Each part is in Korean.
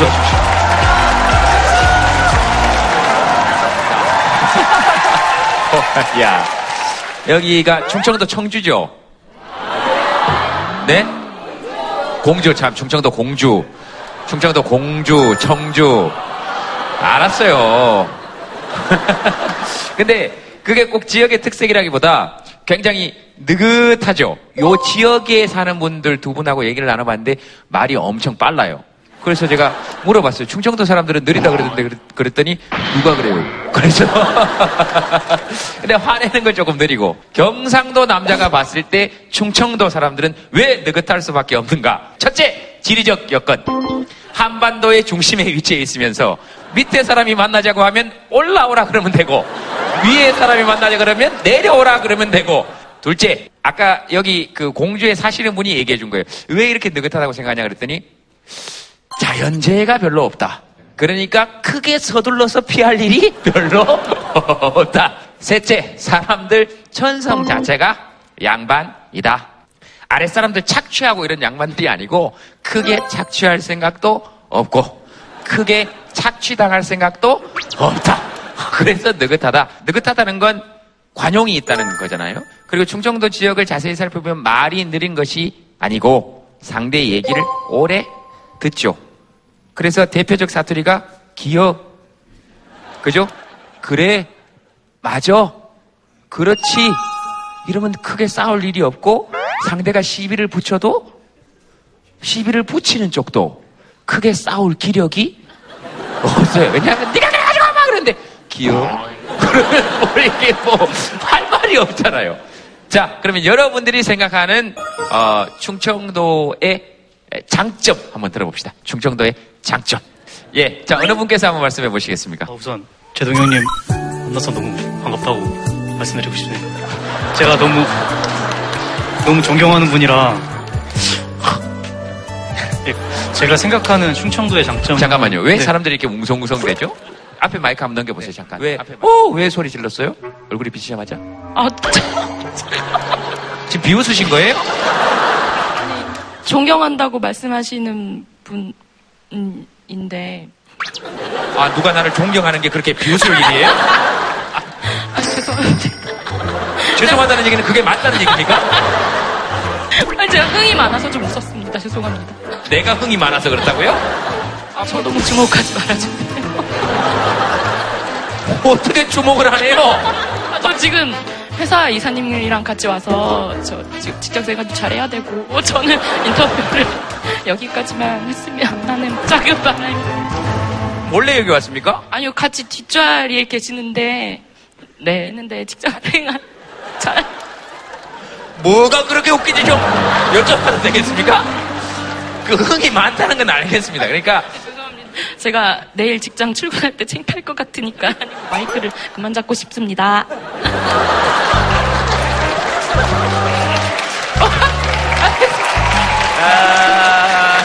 어서 오십시오. 어, 야, 여기가 충청도 청주죠? 네? 공주, 참, 충청도 공주. 충청도 공주, 청주. 알았어요. 근데 그게 꼭 지역의 특색이라기보다 굉장히 느긋하죠. 요 지역에 사는 분들 두 분하고 얘기를 나눠봤는데 말이 엄청 빨라요. 그래서 제가 물어봤어요. 충청도 사람들은 느리다 그러던데 그랬- 그랬더니 누가 그래요? 그래서 근데 화내는 건 조금 느리고 경상도 남자가 봤을 때 충청도 사람들은 왜 느긋할 수밖에 없는가? 첫째, 지리적 여건. 한반도의 중심에 위치해 있으면서 밑에 사람이 만나자고 하면 올라오라 그러면 되고 위에 사람이 만나자 그러면 내려오라 그러면 되고 둘째, 아까 여기 그 공주에 사시는 분이 얘기해 준 거예요. 왜 이렇게 느긋하다고 생각하냐 그랬더니 자연재해가 별로 없다. 그러니까 크게 서둘러서 피할 일이 별로 없다. 셋째, 사람들 천성 자체가 양반이다. 아랫사람들 착취하고 이런 양반들이 아니고 크게 착취할 생각도 없고 크게 착취당할 생각도 없다. 그래서 느긋하다. 느긋하다는 건 관용이 있다는 거잖아요. 그리고 충청도 지역을 자세히 살펴보면 말이 느린 것이 아니고 상대의 얘기를 오래 듣죠. 그래서 대표적 사투리가 기어. 그죠? 그래. 맞아. 그렇지. 이러면 크게 싸울 일이 없고 상대가 시비를 붙여도 시비를 붙이는 쪽도 크게 싸울 기력이 없어요. 왜냐하면 네가 그래 가지고 와봐 그랬는데 기어. 그러면 뭐 이게 뭐 할 말이 없잖아요. 자, 그러면 여러분들이 생각하는 어, 충청도의 장점 한번 들어봅시다. 충청도의 장점. 예, 자 어느 분께서 한번 말씀해 보시겠습니까? 어, 우선 제동 형님 만나서 너무 반갑다고 말씀드리고 싶습니다. 제가 너무 너무 존경하는 분이라 예, 제가 생각하는 충청도의 장점 잠깐만요. 왜 네. 사람들이 이렇게 웅성웅성 되죠? 앞에 마이크 한번 넘겨보세요, 잠깐. 왜, 어, 왜 소리 질렀어요? 얼굴이 비치자마자? 아, 지금 비웃으신 거예요? 존경한다고 말씀하시는 분인데 아, 누가 나를 존경하는 게 그렇게 비웃을 일이에요? 아, 죄송한데 죄송하다는 얘기는 그게 맞다는 얘기입니까? 아, 제가 흥이 많아서 좀 웃었습니다. 죄송합니다. 내가 흥이 많아서 그렇다고요? 아, 저 너무 주목하지 말아주세요. 어떻게 주목을 하네요? 아, 저 지금 회사 이사님이랑 같이 와서 저 직장 생활도 잘해야 되고 어, 저는 인터뷰를 여기까지만 했으면 하는 작은 바람이 원래 여기 왔습니까? 아니요 같이 뒷자리에 계시는데 네 했는데 직장 생활 잘 뭐가 그렇게 웃기지 좀 여쭤봐도 되겠습니까? 그 흥이 많다는 건 알겠습니다. 그러니까. 제가 내일 직장 출근할 때 창피할 것 같으니까 마이크를 그만 잡고 싶습니다. 아,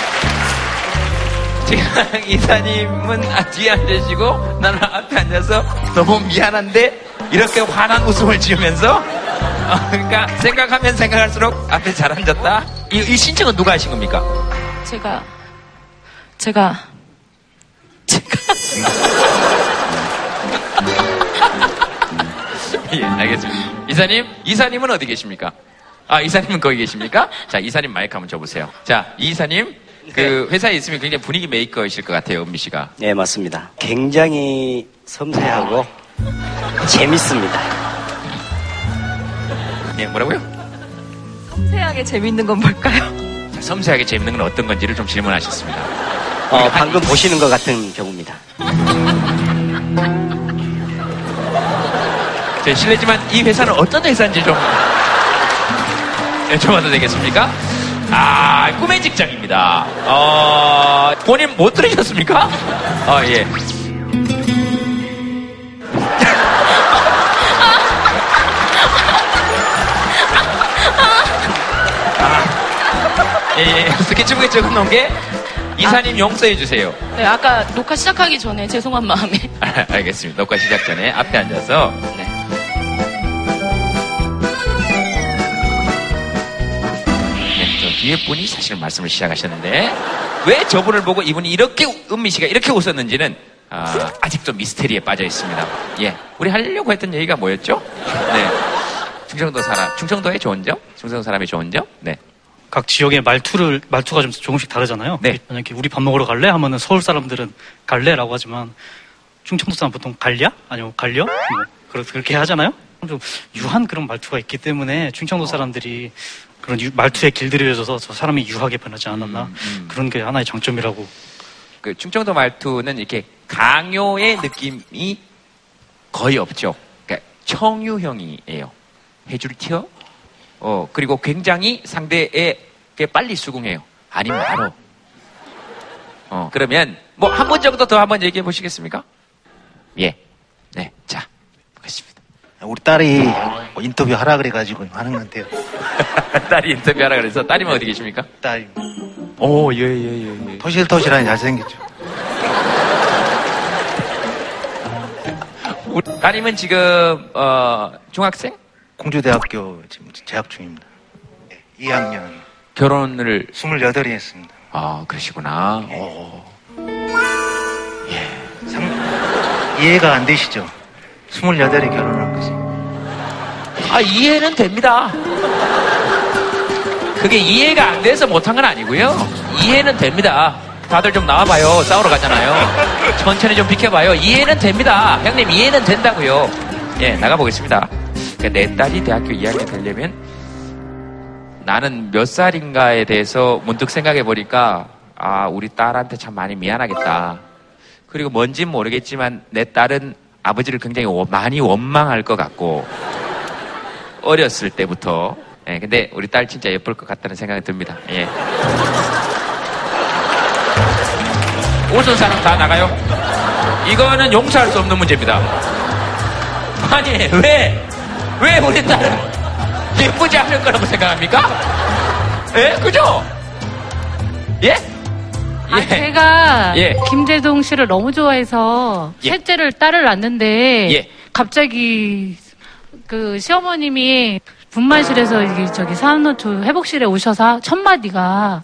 지금 이사님은 아, 뒤에 앉으시고 나는 앞에 앉아서 너무 미안한데 이렇게 환한 웃음을 지으면서 어, 그러니까 생각하면 생각할수록 앞에 잘 앉았다. 이, 이 신청은 누가 하신 겁니까? 제가 제가 예, 알겠습니다. 이사님, 이사님은 어디 계십니까? 아, 이사님은 거기 계십니까? 자, 이사님 마이크 한번 줘보세요. 자, 이사님, 그 회사에 있으면 굉장히 분위기 메이커이실 것 같아요, 은미 씨가. 네, 맞습니다. 굉장히 섬세하고 재밌습니다. 예, 뭐라고요? 섬세하게 재밌는 건 뭘까요? 자, 섬세하게 재밌는 건 어떤 건지를 좀 질문하셨습니다. 어, 방금 보시는 것 같은 경우입니다. 저 실례지만 이 회사는 어떤 회사인지 좀 여쭤봐도 되겠습니까? 아, 꿈의 직장입니다. 어, 본인 못 들으셨습니까? 어, 예. 아, 예, 예. 스케치북에 적어놓은 게 이사님 용서해 주세요. 네 아까 녹화 시작하기 전에 죄송한 마음에 알겠습니다. 녹화 시작 전에 앞에 앉아서 네. 뒤에 분이 사실 말씀을 시작하셨는데 왜 저분을 보고 이분이 이렇게 은미 씨가 이렇게 웃었는지는 아, 아직도 미스테리에 빠져 있습니다. 예, 우리 하려고 했던 얘기가 뭐였죠? 네, 충청도 사람, 충청도의 좋은 점, 충청도 사람의 좋은 점, 네, 각 지역의 말투를 말투가 좀 조금씩 다르잖아요. 네. 만약에 우리 밥 먹으러 갈래 하면은 서울 사람들은 갈래라고 하지만 충청도 사람 보통 갈랴 아니면 갈려 뭐 그렇- 그렇게 하잖아요. 좀 유한 그런 말투가 있기 때문에 충청도 사람들이 그런 유- 말투에 길들여져서 저 사람이 유하게 변하지 않았나 음, 음. 그런 게 하나의 장점이라고 그 충청도 말투는 이렇게 강요의 느낌이 거의 없죠. 그러니까 청유형이에요. 해줄 티어. 어 그리고 굉장히 상대에게 빨리 수긍해요. 아니면 말어. 어 그러면 뭐 한 번 정도 더 한번 얘기해 보시겠습니까? 예. 네. 자. 우리 딸이 뭐 인터뷰 하라 그래가지고 하는 건데요. 딸이 인터뷰 하라 그래서 딸이면 어디 계십니까? 딸이 오, 예, 예, 예, 예. 토실토실하니 잘생겼죠. 우리 따님은 지금 어 중학생? 공주대학교 지금 재학 중입니다. 네, 2학년 결혼을 28이 했습니다. 아 그러시구나. 오. 상- 이해가 안 되시죠? 28이 결혼한 거지. 아, 이해는 됩니다. 그게 이해가 안 돼서 못한 건 아니고요. 이해는 됩니다. 다들 좀 나와봐요. 싸우러 가잖아요. 천천히 좀 비켜봐요. 이해는 됩니다. 형님, 이해는 된다고요. 예, 나가보겠습니다. 그러니까 내 딸이 대학교 2학년 되려면 나는 몇 살인가에 대해서 문득 생각해보니까 아, 우리 딸한테 참 많이 미안하겠다. 그리고 뭔진 모르겠지만 내 딸은 아버지를 굉장히 원- 많이 원망할 것 같고 어렸을 때부터. 예, 근데 우리 딸 진짜 예쁠 것 같다는 생각이 듭니다. 예. 웃은 사람 다 나가요? 이거는 용서할 수 없는 문제입니다. 아니, 왜? 왜 우리 딸은 예쁘지 않을 거라고 생각합니까? 예, 그죠? 예? 아, 예. 제가 예. 김재동 씨를 너무 좋아해서 예. 셋째를 딸을 낳는데 예. 갑자기 그 시어머님이 분만실에서 저기 산후조 회복실에 오셔서 첫 마디가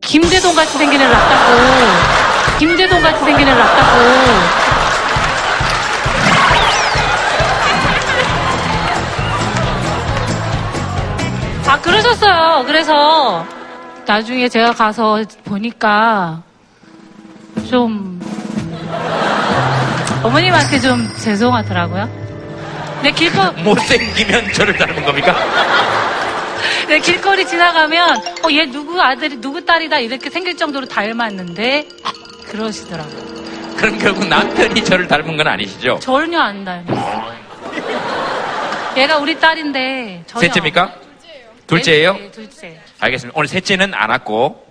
김재동 같이 생긴 애를 낳았다고 김재동 같이 생긴 애를 낳았다고 아, 그러셨어요. 그래서 나중에 제가 가서 보니까 좀 어머님한테 좀 죄송하더라고요. 내 길거, 못생기면 저를 닮은 겁니까? 내 길거리 지나가면 어, 얘 누구 아들이 누구 딸이다 이렇게 생길 정도로 닮았는데 그러시더라고요. 그럼 결국 남편이 저를 닮은 건 아니시죠? 전혀 안 닮았어요. 얘가 우리 딸인데 전혀 셋째입니까? 둘째예요? 네, 둘째. 알겠습니다. 오늘 셋째는 안 왔고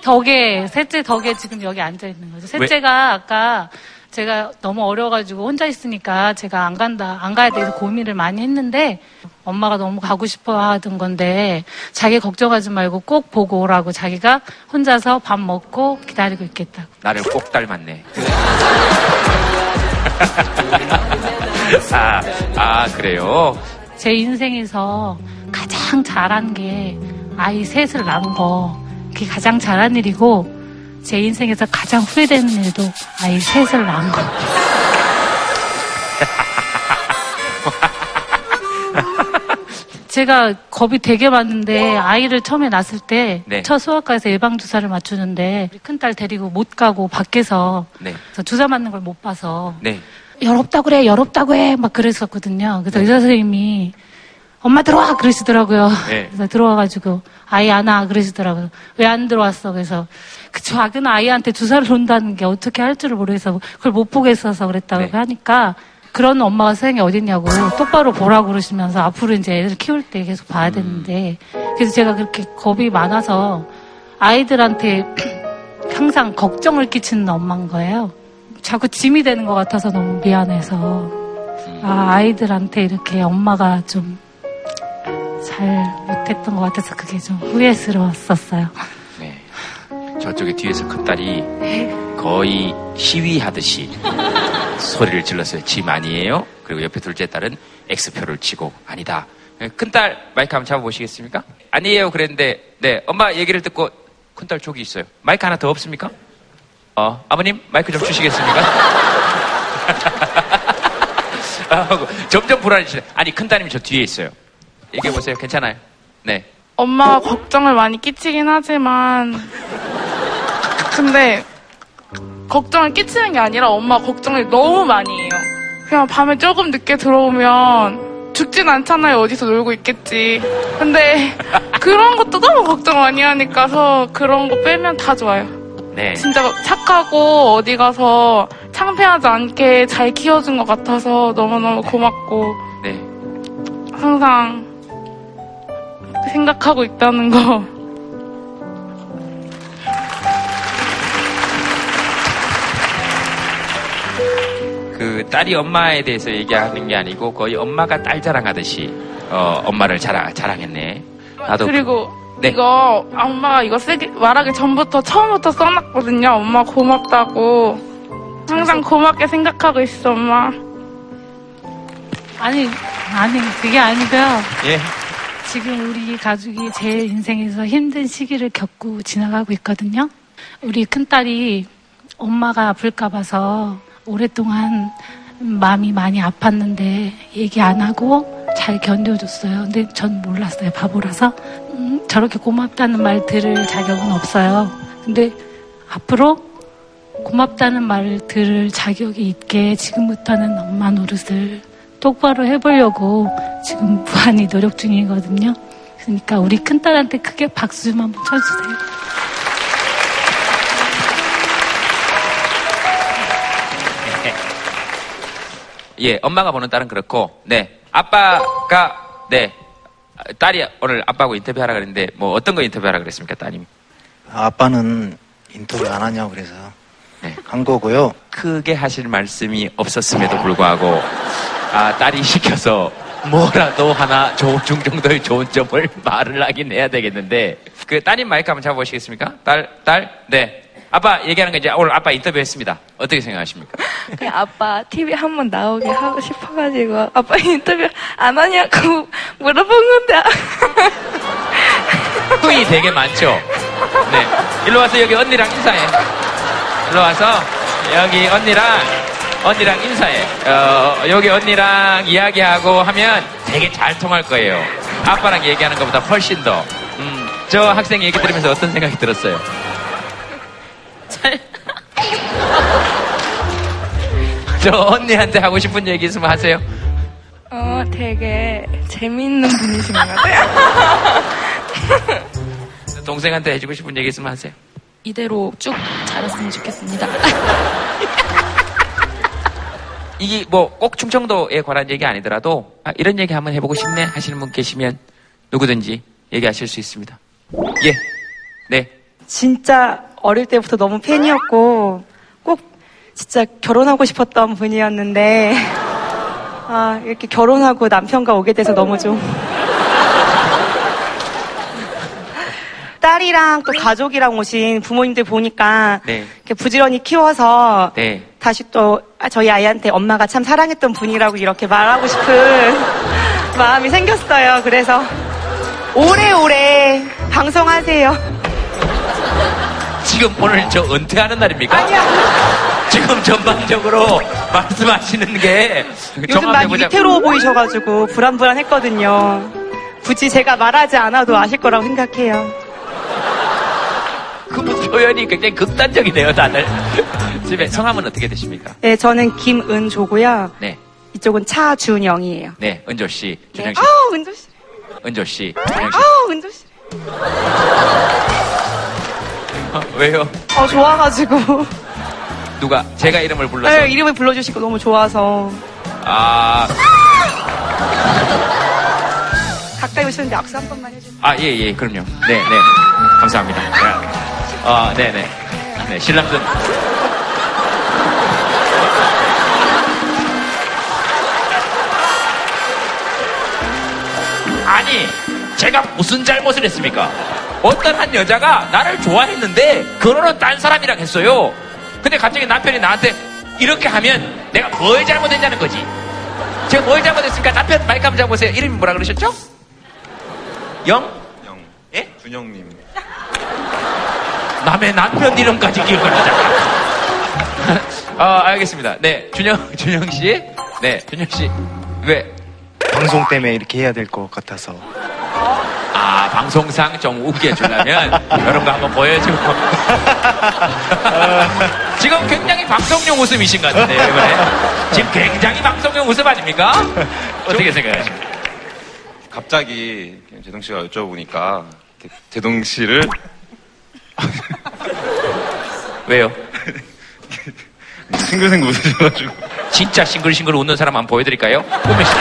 덕에 셋째 덕에 지금 여기 앉아 있는 거죠. 셋째가 아까 제가 너무 어려가지고 혼자 있으니까 제가 안 간다 안 가야 돼서 고민을 많이 했는데 엄마가 너무 가고 싶어 하던 건데 자기 걱정하지 말고 꼭 보고 오라고 자기가 혼자서 밥 먹고 기다리고 있겠다고. 나를 꼭 닮았네. 아, 아 그래요? 제 인생에서 가장 잘한 게 아이 셋을 낳은 거. 그게 가장 잘한 일이고, 제 인생에서 가장 후회되는 일도 아이 셋을 낳은 거. 제가 겁이 되게 많은데 아이를 처음에 낳았을 때 네. 첫 소아과에서 예방 주사를 맞추는데 우리 큰딸 데리고 못 가고 밖에서 네, 주사 맞는 걸 못 봐서 네. 열없다고 그래, 열없다고 해. 막 그랬었거든요. 그래서 의사 선생님이 엄마 들어와! 그러시더라고요. 네. 그래서 들어와가지고 아이 안 와. 그러시더라고요. 왜 안 들어왔어? 그래서 그 작은 아이한테 주사를 놓는다는 게 어떻게 할 줄을 모르겠어. 그걸 못 보겠어서 그랬다고 네. 하니까 그런 엄마가 세상에 어딨냐고 똑바로 보라고 그러시면서 앞으로 이제 애들 키울 때 계속 봐야 되는데 그래서 제가 그렇게 겁이 많아서 아이들한테 항상 걱정을 끼치는 엄마인 거예요. 자꾸 짐이 되는 것 같아서 너무 미안해서 아, 아이들한테 이렇게 엄마가 좀 잘 못했던 것 같아서 그게 좀 후회스러웠었어요. 네. 저쪽에 뒤에서 큰 딸이 거의 시위하듯이 소리를 질렀어요. 짐 아니에요? 그리고 옆에 둘째 딸은 X표를 치고 아니다. 큰딸 마이크 한번 잡아보시겠습니까? 아니에요. 그랬는데 네 엄마 얘기를 듣고 큰딸 족이 있어요. 마이크 하나 더 없습니까? 어 아버님 마이크 좀 주시겠습니까? 아, 점점 불안해지네. 아니 큰딸님이 저 뒤에 있어요. 얘기해 보세요. 괜찮아요. 네. 엄마가 걱정을 많이 끼치긴 하지만 근데 걱정을 끼치는 게 아니라 엄마 걱정을 너무 많이 해요. 그냥 밤에 조금 늦게 들어오면 죽진 않잖아요. 어디서 놀고 있겠지. 근데 그런 것도 너무 걱정 많이 하니까서 그런 거 빼면 다 좋아요. 네. 진짜 착하고 어디 가서 창피하지 않게 잘 키워준 것 같아서 너무너무 고맙고 네. 항상 생각하고 있다는 거 그 딸이 엄마에 대해서 얘기하는 게 아니고 거의 엄마가 딸 자랑하듯이 어, 엄마를 자랑, 자랑했네. 나도 그리고 네. 이거 엄마가 이거 쓰기 말하기 전부터 처음부터 써놨거든요. 엄마 고맙다고 항상 고맙게 생각하고 있어 엄마. 아니, 아니, 그게 아니고요. 예. 지금 우리 가족이 제 인생에서 힘든 시기를 겪고 지나가고 있거든요. 우리 큰딸이 엄마가 아플까 봐서 오랫동안 마음이 많이 아팠는데 얘기 안 하고 잘 견뎌줬어요. 근데 전 몰랐어요. 바보라서. 음, 저렇게 고맙다는 말 들을 자격은 없어요. 근데 앞으로 고맙다는 말을 들을 자격이 있게 지금부터는 엄마 노릇을 똑바로 해보려고 지금 무한히 노력 중이거든요. 그러니까 우리 큰딸한테 크게 박수 좀 한번 쳐주세요. 예, 엄마가 보는 딸은 그렇고, 네. 아빠가, 네. 딸이 오늘 아빠하고 인터뷰하라 그랬는데, 뭐 어떤 거 인터뷰하라 그랬습니까, 따님? 아빠는 인터뷰 안 하냐고 그래서 네. 한 거고요. 크게 하실 말씀이 없었음에도 불구하고, 아, 딸이 시켜서 뭐라도 하나 좋은 중 정도의 좋은 점을 말을 하긴 해야 되겠는데, 그 따님 마이크 한번 잡아보시겠습니까? 딸, 딸, 네. 아빠 얘기하는 거 이제 오늘 아빠 인터뷰 했습니다. 어떻게 생각하십니까? 그냥 아빠 TV 한 번 나오게 하고 싶어가지고 아빠 인터뷰 안 하냐고 물어본 건데 후이 되게 많죠? 네. 일로 와서 여기 언니랑 인사해. 일로 와서 여기 언니랑, 언니랑 인사해. 어, 여기 언니랑 이야기하고 하면 되게 잘 통할 거예요. 아빠랑 얘기하는 것보다 훨씬 더. 음, 저 학생 얘기 들으면서 어떤 생각이 들었어요? 저 언니한테 하고 싶은 얘기 있으면 하세요. 어 되게 재밌는 분이신 것 같아요. 동생한테 해주고 싶은 얘기 있으면 하세요. 이대로 쭉 자랐으면 좋겠습니다. 이게 뭐 꼭 충청도에 관한 얘기 아니더라도 아, 이런 얘기 한번 해보고 싶네 하시는 분 계시면 누구든지 얘기하실 수 있습니다. 예, 네, 진짜 어릴 때부터 너무 팬이었고 꼭 진짜 결혼하고 싶었던 분이었는데 아, 이렇게 결혼하고 남편과 오게 돼서 너무 좀 딸이랑 또 가족이랑 오신 부모님들 보니까 네, 이렇게 부지런히 키워서 네. 다시 또 저희 아이한테 엄마가 참 사랑했던 분이라고 이렇게 말하고 싶은 마음이 생겼어요. 그래서 오래오래 방송하세요. 지금 오늘 저 은퇴하는 날입니까? 아니야. 지금 전반적으로 말씀하시는 게 요즘 많이 위태로워 보이셔가지고 불안불안했거든요. 굳이 제가 말하지 않아도 아실 거라고 생각해요. 그 표현이 굉장히 극단적이네요, 다들. 집에 성함은 어떻게 되십니까? 네, 저는 김은조고요. 네, 이쪽은 차준영이에요. 네, 은조 씨, 네. 준영 씨, 아우, 은조 씨. 은조 씨, 준영 씨. 아우, 은조 씨. 어, 왜요? 어, 좋아가지고. 누가 제가 이름을 불러서? 네, 이름을 불러주시고 너무 좋아서. 아, 가까이 오시는데 악수 한 번만 해주세요. 아, 예, 예, 그럼요. 네, 네. 감사합니다. 네. 아, 네, 네. 네, 신랑분. 아니, 제가 무슨 잘못을 했습니까? 어떤 한 여자가 나를 좋아했는데 결혼은 딴 사람이랑 했어요. 근데 갑자기 남편이 나한테 이렇게 하면 내가 뭘 잘못했냐는 거지. 제가 뭘 잘못했습니까? 남편 마이크 한번 잡아보세요. 이름이 뭐라 그러셨죠? 영? 영. 예? 준영님. 남의 남편 이름까지 기억을 하자. 어, 알겠습니다. 네, 준영, 준영 씨. 네, 준영 씨. 왜? 방송 때문에 이렇게 해야 될 것 같아서. 아, 방송상 좀 웃게 해주려면 이런 거 한번 보여주고. 지금 굉장히 방송용 웃음이신 것 같은데요, 이번에. 지금 굉장히 방송용 웃음 아닙니까? 어떻게 생각하십니까? 갑자기 제동 씨가 여쭤보니까 제동 씨를 왜요? 싱글싱글 웃으셔가지고 진짜 싱글싱글 웃는 사람 한번 보여드릴까요? 보면 씨.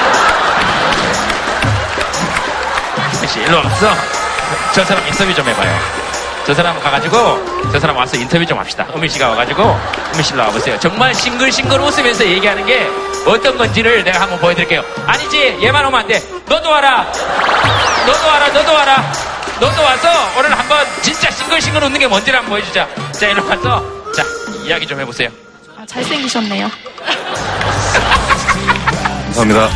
씨, 일로 와서 저 사람 인터뷰 좀 해봐요. 저 사람 가가지고 저 사람 와서 인터뷰 좀 합시다. 은미 씨가 와가지고 은미 씨로 와보세요. 정말 싱글싱글 웃으면서 얘기하는 게 어떤 건지를 내가 한번 보여드릴게요. 아니지 얘만 오면 안 돼. 너도 와라. 너도 와라. 너도 와라. 너도 와서 오늘 한번 진짜 싱글싱글 웃는 게 뭔지를 한번 보여주자. 자 일로 와서 자 이야기 좀 해보세요. 아, 잘생기셨네요. 감사합니다.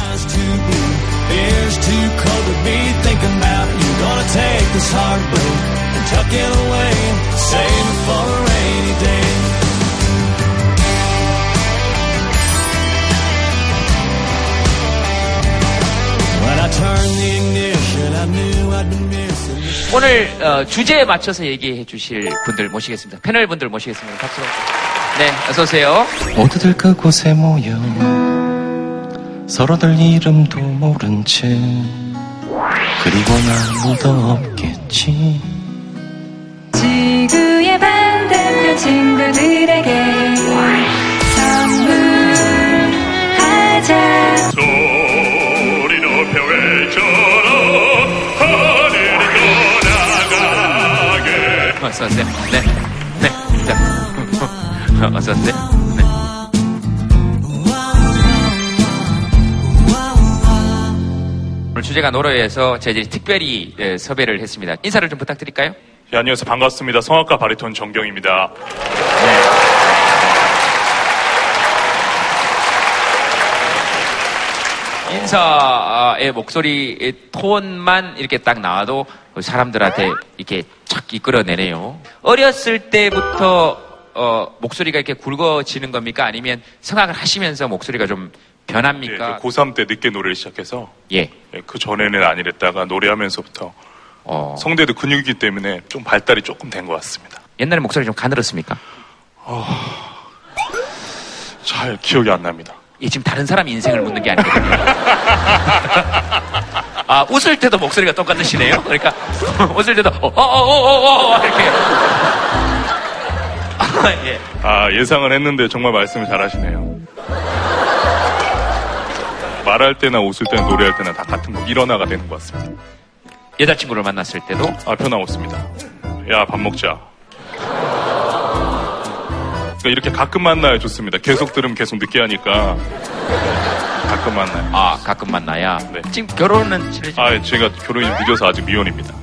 When I turned the ignition, I knew 오늘 어, 주제에 맞춰서 얘기해 주실 분들 모시겠습니다. 패널 분들 모시겠습니다. 박수. 네, 어서 오세요. 모두들 그곳에 모여 서로들 이름도 모른 채 그리고 아무도 없겠지 지구의 반대편 친구들에게 선물하자 어서 오세요. 네, 네, 자, 어서 오세요. 네. 오늘 주제가 노래에서 저희들이 특별히 예, 섭외를 했습니다. 인사를 좀 부탁드릴까요? 예, 안녕하세요 반갑습니다 성악가 바리톤 정경입니다 인사의 목소리 톤만 이렇게 딱 나와도 사람들한테 이렇게 착 이끌어내네요. 어렸을 때부터 어, 목소리가 이렇게 굵어지는 겁니까? 아니면 성악을 하시면서 목소리가 좀 예, 변합니까? 저 고3 때 늦게 노래를 시작해서 예. 예, 그 전에는 아니랬다가 노래하면서부터 어, 성대도 근육이기 때문에 좀 발달이 조금 된 것 같습니다 옛날에 목소리 좀 가늘었습니까? 잘 기억이 안 납니다 이 지금 다른 사람 인생을 묻는 게 아니거든요. 아, 웃을 때도 목소리가 똑같으시네요? 그러니까, 웃을 때도, 어, 어, 어, 어, 어, 어, 이렇게. 아, 예. 아 예상을 했는데 정말 말씀을 잘하시네요 말할 때나 웃을 때나 노래할 때나 다 같은 거 일어나가 되는 것 같습니다 여자친구를 만났을 때도 아 표나왔습니다 야 밥 먹자 그러니까 이렇게 가끔 만나야 좋습니다 계속 들으면 계속 늦게 하니까 가끔 만나요 아, 가끔 만나야. 네. 지금 결혼은 치르지 아 제가 결혼이 좀 늦어서 아직 미혼입니다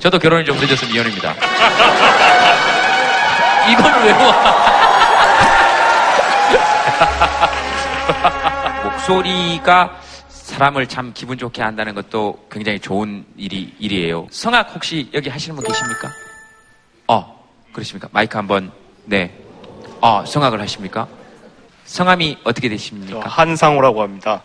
저도 결혼이 좀 늦어서 미혼입니다. 이걸 외워. 목소리가 사람을 참 기분 좋게 한다는 것도 굉장히 좋은 일이, 일이에요. 성악 혹시 여기 하시는 분 계십니까? 어, 그러십니까? 마이크 한번, 네. 어, 성악을 하십니까? 성함이 어떻게 되십니까? 한상호라고 합니다.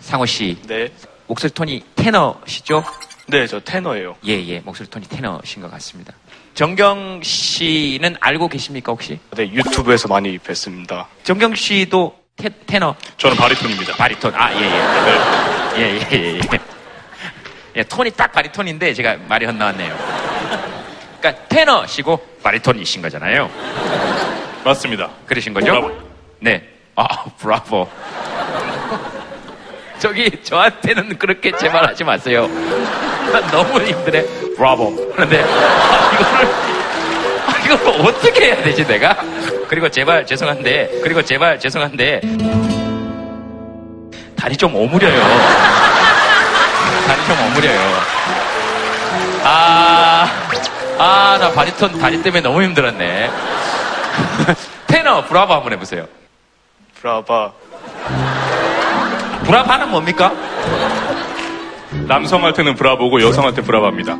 상호 씨. 네. 목소리 톤이 테너시죠? 네, 저 테너예요. 예, 예. 목소리 톤이 테너신 것 같습니다. 정경 씨는 알고 계십니까, 혹시? 네, 유튜브에서 많이 뵀습니다. 정경 씨도 테, 테너. 저는 바리톤입니다 바리톤. 아, 예, 예. 예, 예, 예, 예. 예, 톤이 딱 바리톤인데 제가 말이 헛나왔네요. 그러니까 테너시고 바리톤이신 거잖아요. 맞습니다 그러신 거죠? 브라보. 네. 아, 브라보. 저기 저한테는 그렇게 제발하지 마세요. 너무 힘드네. 브라보. 그런데 아, 이거를 아, 이걸 어떻게 해야 되지 내가? 그리고 제발 죄송한데 그리고 제발 죄송한데 다리 좀 오므려요. 다리 좀 오므려요. 아, 아, 나 바리톤 다리 때문에 너무 힘들었네. 테너 브라보 한번 해보세요. 브라바. 브라바는 뭡니까? 남성한테는 브라보고 여성한테 브라바입니다.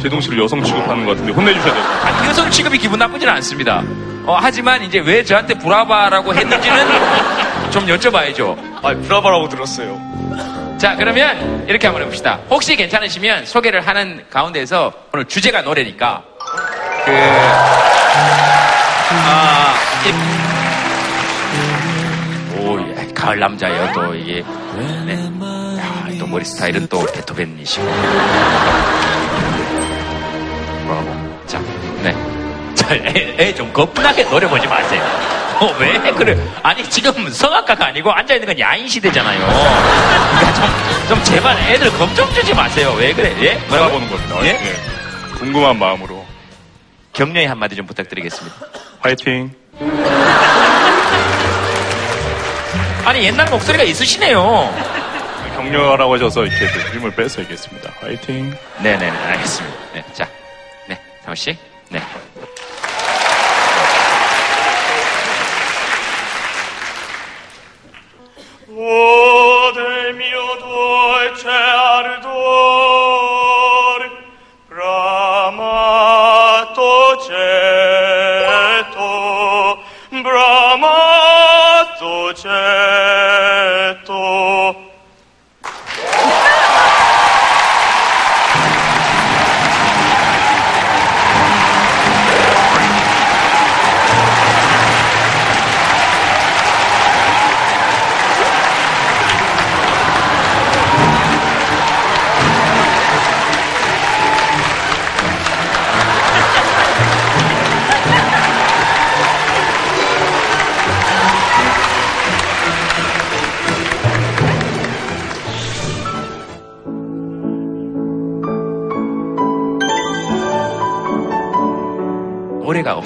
제동 씨를 여성 취급하는 것 같은데 혼내주셔야 돼요. 아니, 여성 취급이 기분 나쁘지는 않습니다. 어, 하지만 이제 왜 저한테 브라바라고 했는지는 좀 여쭤봐야죠. 아, 브라바라고 들었어요. 자, 그러면 이렇게 한번 해봅시다. 혹시 괜찮으시면 소개를 하는 가운데서 오늘 주제가 노래니까 그 아, 이- 오, 예, 가을 남자예요. 또 이게 네. 야, 또 머리 스타일은 또 베토벤이시고. 뭐라고? 자, 네. 자, 애, 겁나게 노래 보지 마세요. 어, 왜 그래? 아니, 지금 성악가가 아니고 앉아 있는 건 야인 시대잖아요. 그러니까 좀, 좀 제발 애들 겁 좀 주지 마세요. 왜 그래? 예? 뭐라고? 보는 겁니다. 예? 네. 궁금한 마음으로. 격려의 한마디 좀 부탁드리겠습니다. 화이팅. 아니, 옛날 목소리가 있으시네요. 격려하라고 하셔서 이렇게 또 힘을 빼서 얘기했습니다. 화이팅. 네네네, 알겠습니다. 네, 자, 네, 상호 씨, 네.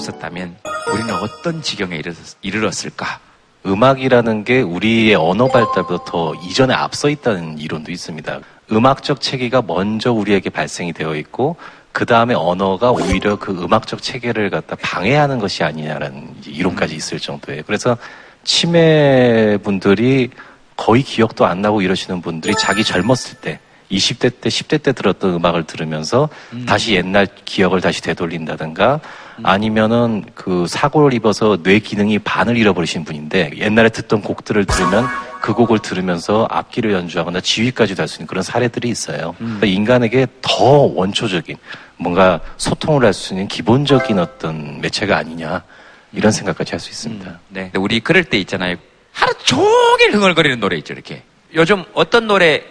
없었다면 우리는 어떤 지경에 이르렀, 이르렀을까? 음악이라는 게 우리의 언어 발달부터 이전에 앞서 있다는 이론도 있습니다. 음악적 체계가 먼저 우리에게 발생이 되어 있고 그 다음에 언어가 오히려 그 음악적 체계를 갖다 방해하는 것이 아니냐라는 이제 이론까지 있을 정도예요. 그래서 치매 분들이 거의 기억도 안 나고 이러시는 분들이 자기 젊었을 때 20대 때, 10대 때 들었던 음악을 들으면서 다시 옛날 기억을 다시 되돌린다든가 아니면은 그 사고를 입어서 뇌 기능이 반을 잃어버리신 분인데 옛날에 듣던 곡들을 들으면 그 곡을 들으면서 악기를 연주하거나 지휘까지도 할 수 있는 그런 사례들이 있어요. 그러니까 인간에게 더 원초적인 뭔가 소통을 할 수 있는 기본적인 어떤 매체가 아니냐 이런 생각까지 할 수 있습니다. 네. 근데 우리 그럴 때 있잖아요. 하루 종일 흥얼거리는 노래 있죠, 이렇게. 요즘 어떤 노래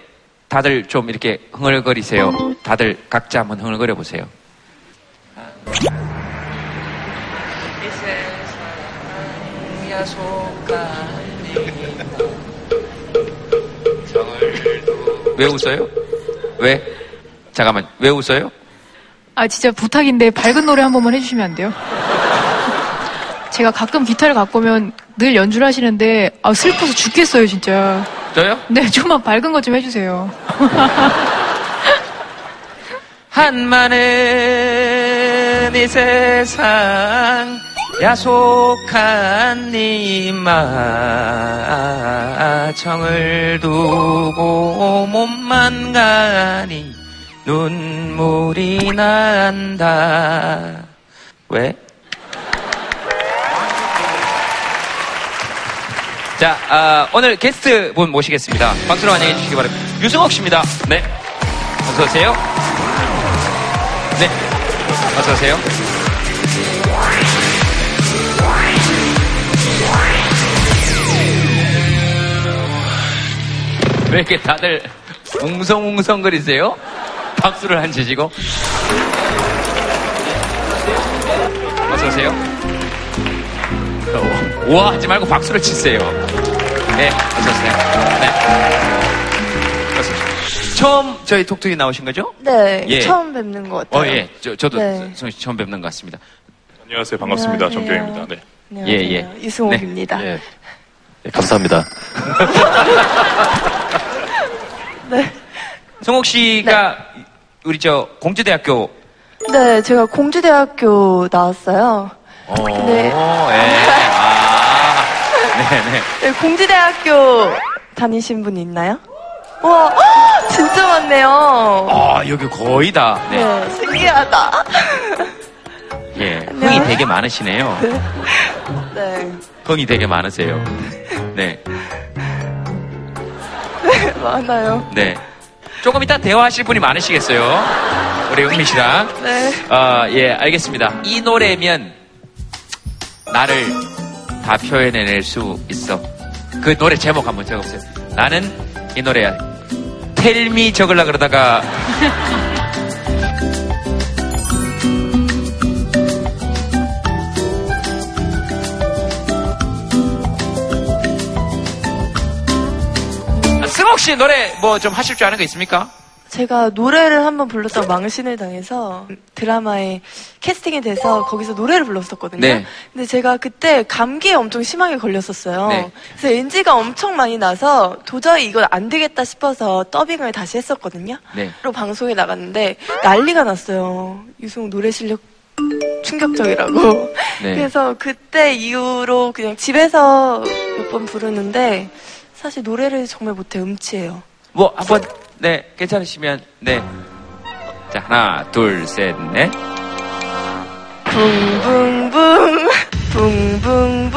다들 좀 이렇게 흥얼거리세요? 다들 각자 한번 흥얼거려 보세요. 왜 웃어요? 왜? 잠깐만, 왜 웃어요? 아, 진짜 부탁인데 밝은 노래 한 번만 해주시면 안 돼요? 제가 가끔 기타를 갖고 오면 늘 연주를 하시는데, 아, 슬퍼서 죽겠어요, 진짜. 저요? 네, 좀만 밝은 것 좀 해주세요. 한마는 이 세상 야속한 네 마청을 두고 몸만 가니 눈물이 난다. 왜? 자, 아, 오늘 게스트 분 모시겠습니다. 박수로 환영해 주시기 바랍니다. 유승옥 씨입니다. 네. 어서오세요. 네. 어서오세요. 왜 이렇게 다들 웅성웅성거리세요? 박수를 안 치시고. 어서오세요. 어, 우와 하지 말고 박수를 치세요. 네, 어서오세요. 네. 어서 처음 저희 톡톡이 나오신 거죠? 네, 예. 처음 뵙는 것 같아요. 어, 예. 저, 저도 네. 성씨 처음 뵙는 것 같습니다. 안녕하세요. 반갑습니다. 정경입니다. 네. 안녕하세요. 예, 예. 이승옥입니다. 예. 네, 감사합니다. 성옥 씨가 우리 저 공주대학교 네, 제가 공주대학교 나왔어요. 오, 네. 예. 아, 네네. 네, 공지대학교 다니신 분 있나요? 와, 헉, 진짜 많네요. 아, 여기 거의 다. 네. 네, 신기하다. 예. 흥이 되게 많으시네요. 네. 흥이 되게 많으세요. 네. 네, 많아요. 네. 조금 이따 대화하실 분이 많으시겠어요. 우리 은미 씨랑. 네. 어, 예, 알겠습니다. 이 노래면 나를 다 표현해낼 수 있어. 그 노래 제목 한번 적어보세요. 나는 이 노래야. 텔미 적으려 그러다가 씨 노래 뭐 좀 하실 줄 아는 거 있습니까? 제가 노래를 한번 불렀다가 망신을 당해서 드라마에 캐스팅이 돼서 거기서 노래를 불렀었거든요. 네. 근데 제가 그때 감기에 엄청 심하게 걸렸었어요. 네. 그래서 NG가 엄청 많이 나서 도저히 이건 안 되겠다 싶어서 더빙을 다시 했었거든요. 네. 로 방송에 나갔는데 난리가 났어요. 유승우 노래 실력 충격적이라고. 네. 그래서 그때 이후로 그냥 집에서 몇 번 부르는데 사실 노래를 정말 못해 음치예요. 뭐 한번 네 괜찮으시면 네. 자 하나 둘 셋 넷. 붕붕붕 붕붕붕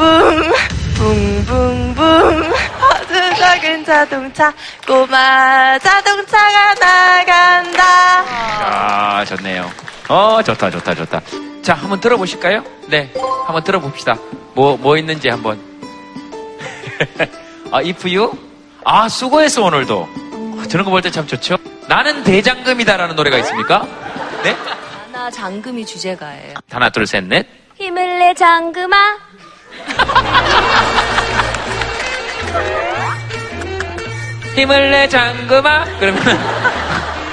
붕붕붕 아주 작은 자동차 꼬마 자동차가 나간다 아 좋네요. 어 좋다 좋다 좋다. 자 한번 들어보실까요? 네 한번 들어봅시다. 뭐뭐 있는지 한번. 아 이프유? 아 수고했어 오늘도. 아, 저런 거 볼 때 참 좋죠. 나는 대장금이다라는 노래가 있습니까? 네? 하나 장금이 주제가예요. 하나 둘 셋 넷. 힘을 내 장금아. 힘을 내 장금아 그러면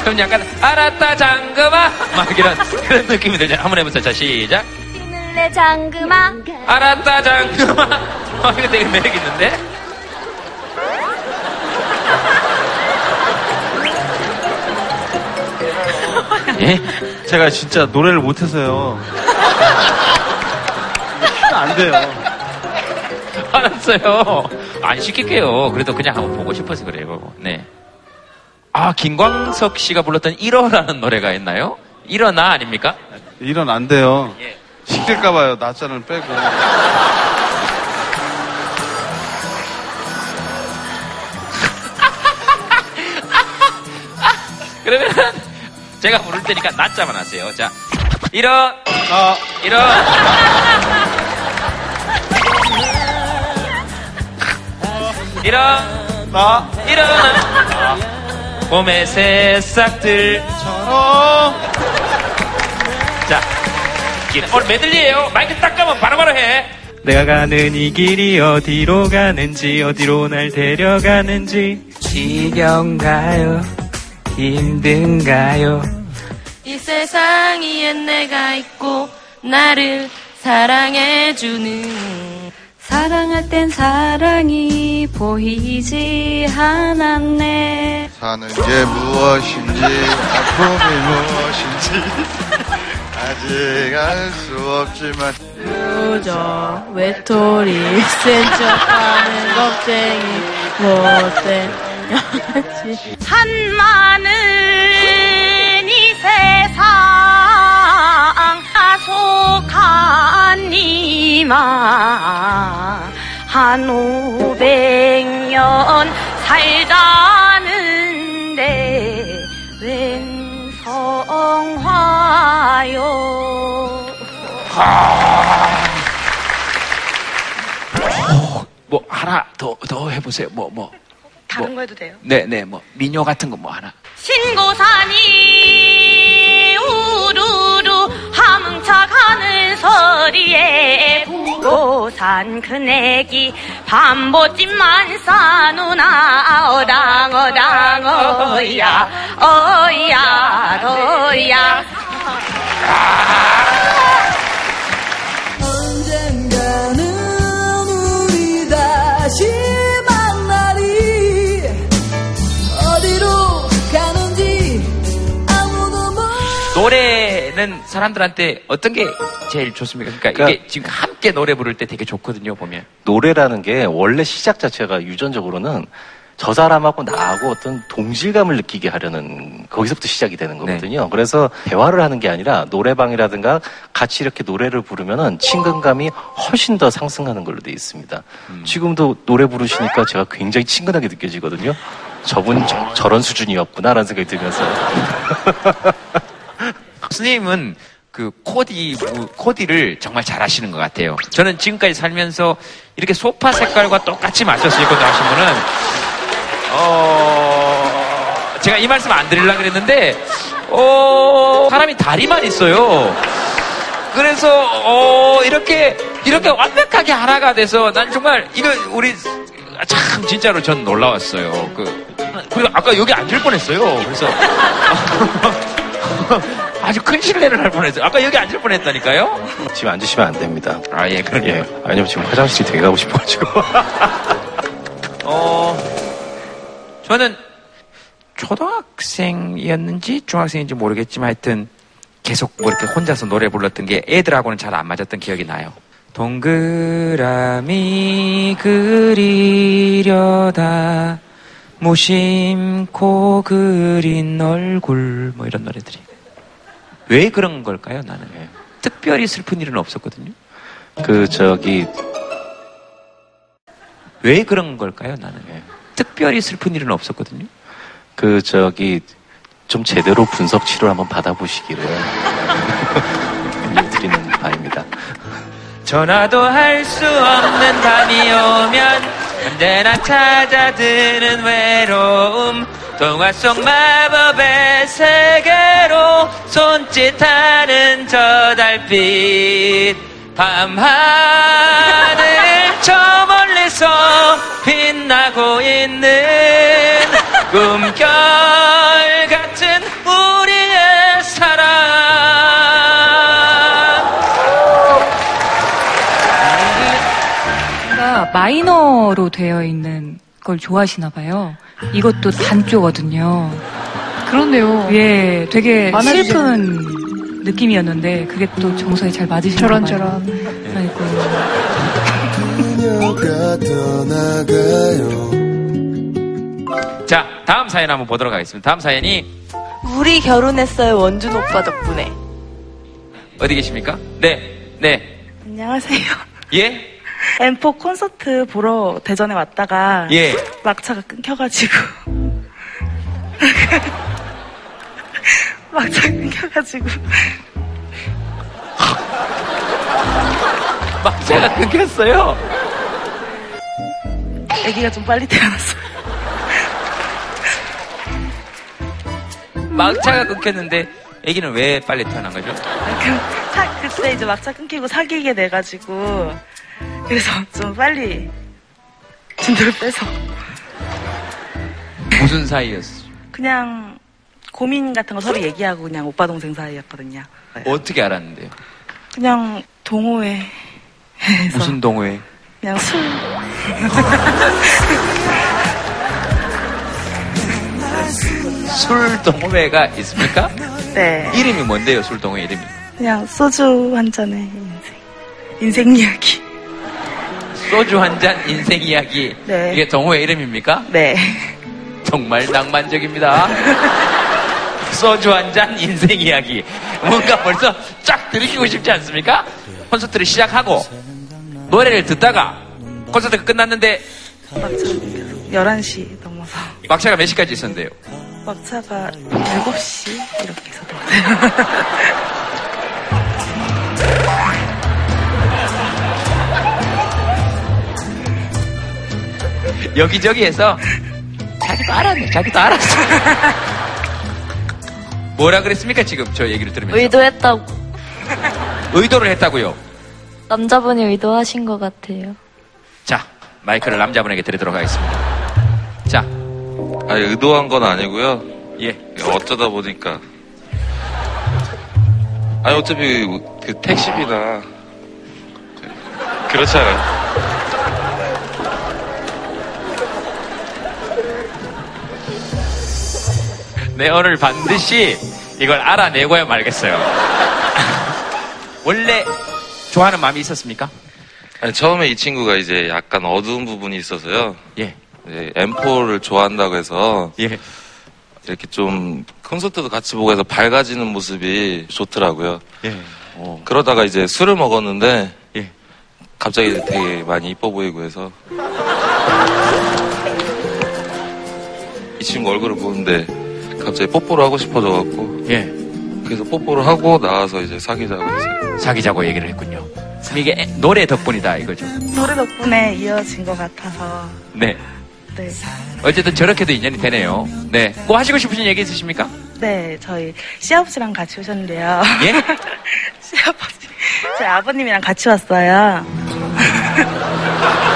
그럼 약간 알았다 장금아 막 이런 그런 느낌이 들죠 한번 해보세요 자 시작 힘을 내 장금아. 알았다 장금아 어, 이거 되게 매력 있는데 예? 제가 진짜 노래를 못해서요. 안 돼요. 알았어요 안 시킬게요 그래도 그냥 한번 보고 싶어서 그래요 네 아 김광석 씨가 불렀던 일어라는 노래가 있나요? 일어나 아닙니까? 이런 안 돼요. 예. 시킬까봐요. 낮자를 빼고. 그러면 제가 부를 테니까 낮자만 하세요. 자, 일어, 아, 일어. 일어, 나, 일어나. 봄의 새싹들처럼. 자, 길- 오늘 메들리예요. 마이크 딱 가면 바로바로 해. 내가 가는 이 길이 어디로 가는지 어디로 날 데려가는지 지겨운가요 힘든가요 이 세상 위에 내가 있고 나를 사랑해주는 사랑할 땐 사랑이 보이지 않았네. 사는 게 무엇인지, 아픔이 무엇인지, 아직 알 수 없지만, 그저 외톨이 센 척하는 겁쟁이 못된 양아치 한마는 이 세상 이마 한 오백 년 살자는데 웬 성화요 뭐, 하나 더, 더 해보세요. 뭐, 뭐. 다른 뭐. 거 해도 돼요? 네, 네, 뭐, 민요 같은 거 뭐 하나. 신고산이 우르르 함차 가는 소리에 부고산 큰애기 밤보찜만 싸누나 어당 어당 어야 어야 어야 노래는 사람들한테 어떤 게 제일 좋습니까? 그러니까, 이게 지금 함께 노래 부를 때 되게 좋거든요, 보면. 노래라는 게 원래 시작 자체가 유전적으로는 저 사람하고 나하고 어떤 동질감을 느끼게 하려는 거기서부터 시작이 되는 거거든요. 그래서 대화를 하는 게 아니라 노래방이라든가 같이 이렇게 노래를 부르면은 친근감이 훨씬 더 상승하는 걸로 돼 있습니다. 지금도 노래 부르시니까 제가 굉장히 친근하게 느껴지거든요. 저분 저, 저런 수준이었구나라는 생각이 들면서 스님은 그 코디, 무- 코디를 정말 잘 하시는 것 같아요. 저는 지금까지 살면서 이렇게 소파 색깔과 똑같이 맞춰서 입고 나오신 분은, 어, 제가 이 말씀 안 드리려고 그랬는데, 어, 사람이 다리만 있어요. 그래서, 어, 이렇게, 이렇게 완벽하게 하나가 돼서 난 정말, 이거 우리, 참, 진짜로 전 놀라웠어요. 그, 그리고 아까 여기 앉을 뻔 했어요. 그래서, 아주 큰 신뢰를 할 뻔했어요. 아까 여기 앉을 뻔했다니까요? 지금 앉으시면 안 됩니다. 아, 예, 그럼요. 예. 아니면 지금 화장실이 되게 가고 싶어가지고. 어, 저는 초등학생이었는지 중학생인지 모르겠지만 하여튼 계속 뭐 이렇게 혼자서 노래 불렀던 게 애들하고는 잘 안 맞았던 기억이 나요. 동그라미 그리려다 무심코 그린 얼굴 뭐 이런 노래들이 왜 그런 걸까요 나는? 특별히 슬픈 일은 없었거든요. 그 저기 왜 그런 걸까요 나는? 특별히 슬픈 일은 없었거든요. 그 저기 좀 제대로 분석 치료를 한번 받아보시기를 드리는 바입니다. 전화도 할 수 없는 밤이 오면 언제나 찾아드는 외로움 동화 속 마법의 세계로 손짓하는 저 달빛 밤하늘 저 멀리서 빛나고 있는 꿈결 같은 우리의 사랑 뭔가 마이너로 되어 있는 걸 좋아하시나 봐요. 이것도 단조거든요. 그렇네요. 예, 되게 많아지죠. 슬픈 느낌이었는데 그게 또 정서에 잘 맞으시나 저런, 봐요. 저런. 아이고. 자, 다음 사연 한번 보도록 하겠습니다. 다음 사연이 우리 결혼했어요 원준 오빠 덕분에. 어디 계십니까? 네, 네, 안녕하세요. 예, M4 콘서트 보러 대전에 왔다가 예. 막차가 끊겨가지고 막차 끊겨가지고 막차가 끊겼어요. 아기가 좀 빨리 태어났어요. 막차가 끊겼는데 아기는 왜 빨리 태어난 거죠? 그, 사- 그때 이제 막차 끊기고 사귀게 돼가지고 그래서 좀 빨리 진도를 빼서 무슨 사이였어? 그냥 고민 같은 거 서로 얘기하고 그냥 오빠 동생 사이였거든요. 어떻게 알았는데요? 그냥 동호회 무슨 동호회? 그냥 술 술 동호회가 있습니까? 네. 이름이 뭔데요, 술 동호회 이름이? 그냥 소주 한 잔에 인생 인생 이야기. 소주 한 잔 인생 이야기. 네. 이게 동호회 이름입니까? 네. 정말 낭만적입니다. 소주 한 잔 인생 이야기. 뭔가 벌써 쫙 들이키고 싶지 않습니까? 콘서트를 시작하고 노래를 듣다가 콘서트가 끝났는데 막차 11시 넘어서 막차가 몇 시까지 있었는데요? 막차가 7시 이렇게 해서 나왔어요. 여기저기에서 자기도 알았네. 자기도 알았어. 뭐라 그랬습니까 지금 저 얘기를 들으면서 의도했다고 의도를 했다고요. 남자분이 의도하신 것 같아요. 자 마이크를 남자분에게 드리도록 하겠습니다. 자 아니, 의도한 건 아니고요. 예. 어쩌다 보니까. 아니, 어차피 그 택시비나. 그렇잖아요. 네 오늘 반드시 이걸 알아내고야 말겠어요. 원래 좋아하는 마음이 있었습니까? 아니, 처음에 이 친구가 이제 약간 어두운 부분이 있어서요. 예. 이제 M4를 좋아한다고 해서 예. 이렇게 좀 콘서트도 같이 보고 해서 밝아지는 모습이 좋더라고요. 예. 그러다가 이제 술을 먹었는데 예. 갑자기 되게 많이 이뻐 보이고 해서 이 친구 얼굴을 보는데 갑자기 뽀뽀를 하고 싶어져갖고 예. 그래서 뽀뽀를 하고 나와서 이제 사귀자고 했어요. 사귀자고 얘기를 했군요. 그럼 이게 노래 덕분이다 이거죠. 노래 덕분에 이어진 것 같아서. 네. 네. 어쨌든 저렇게도 인연이 되네요. 네. 뭐 하시고 싶으신 얘기 있으십니까? 네, 저희 시아버지랑 같이 오셨는데요. 예? 시아버지. 저희 아버님이랑 같이 왔어요.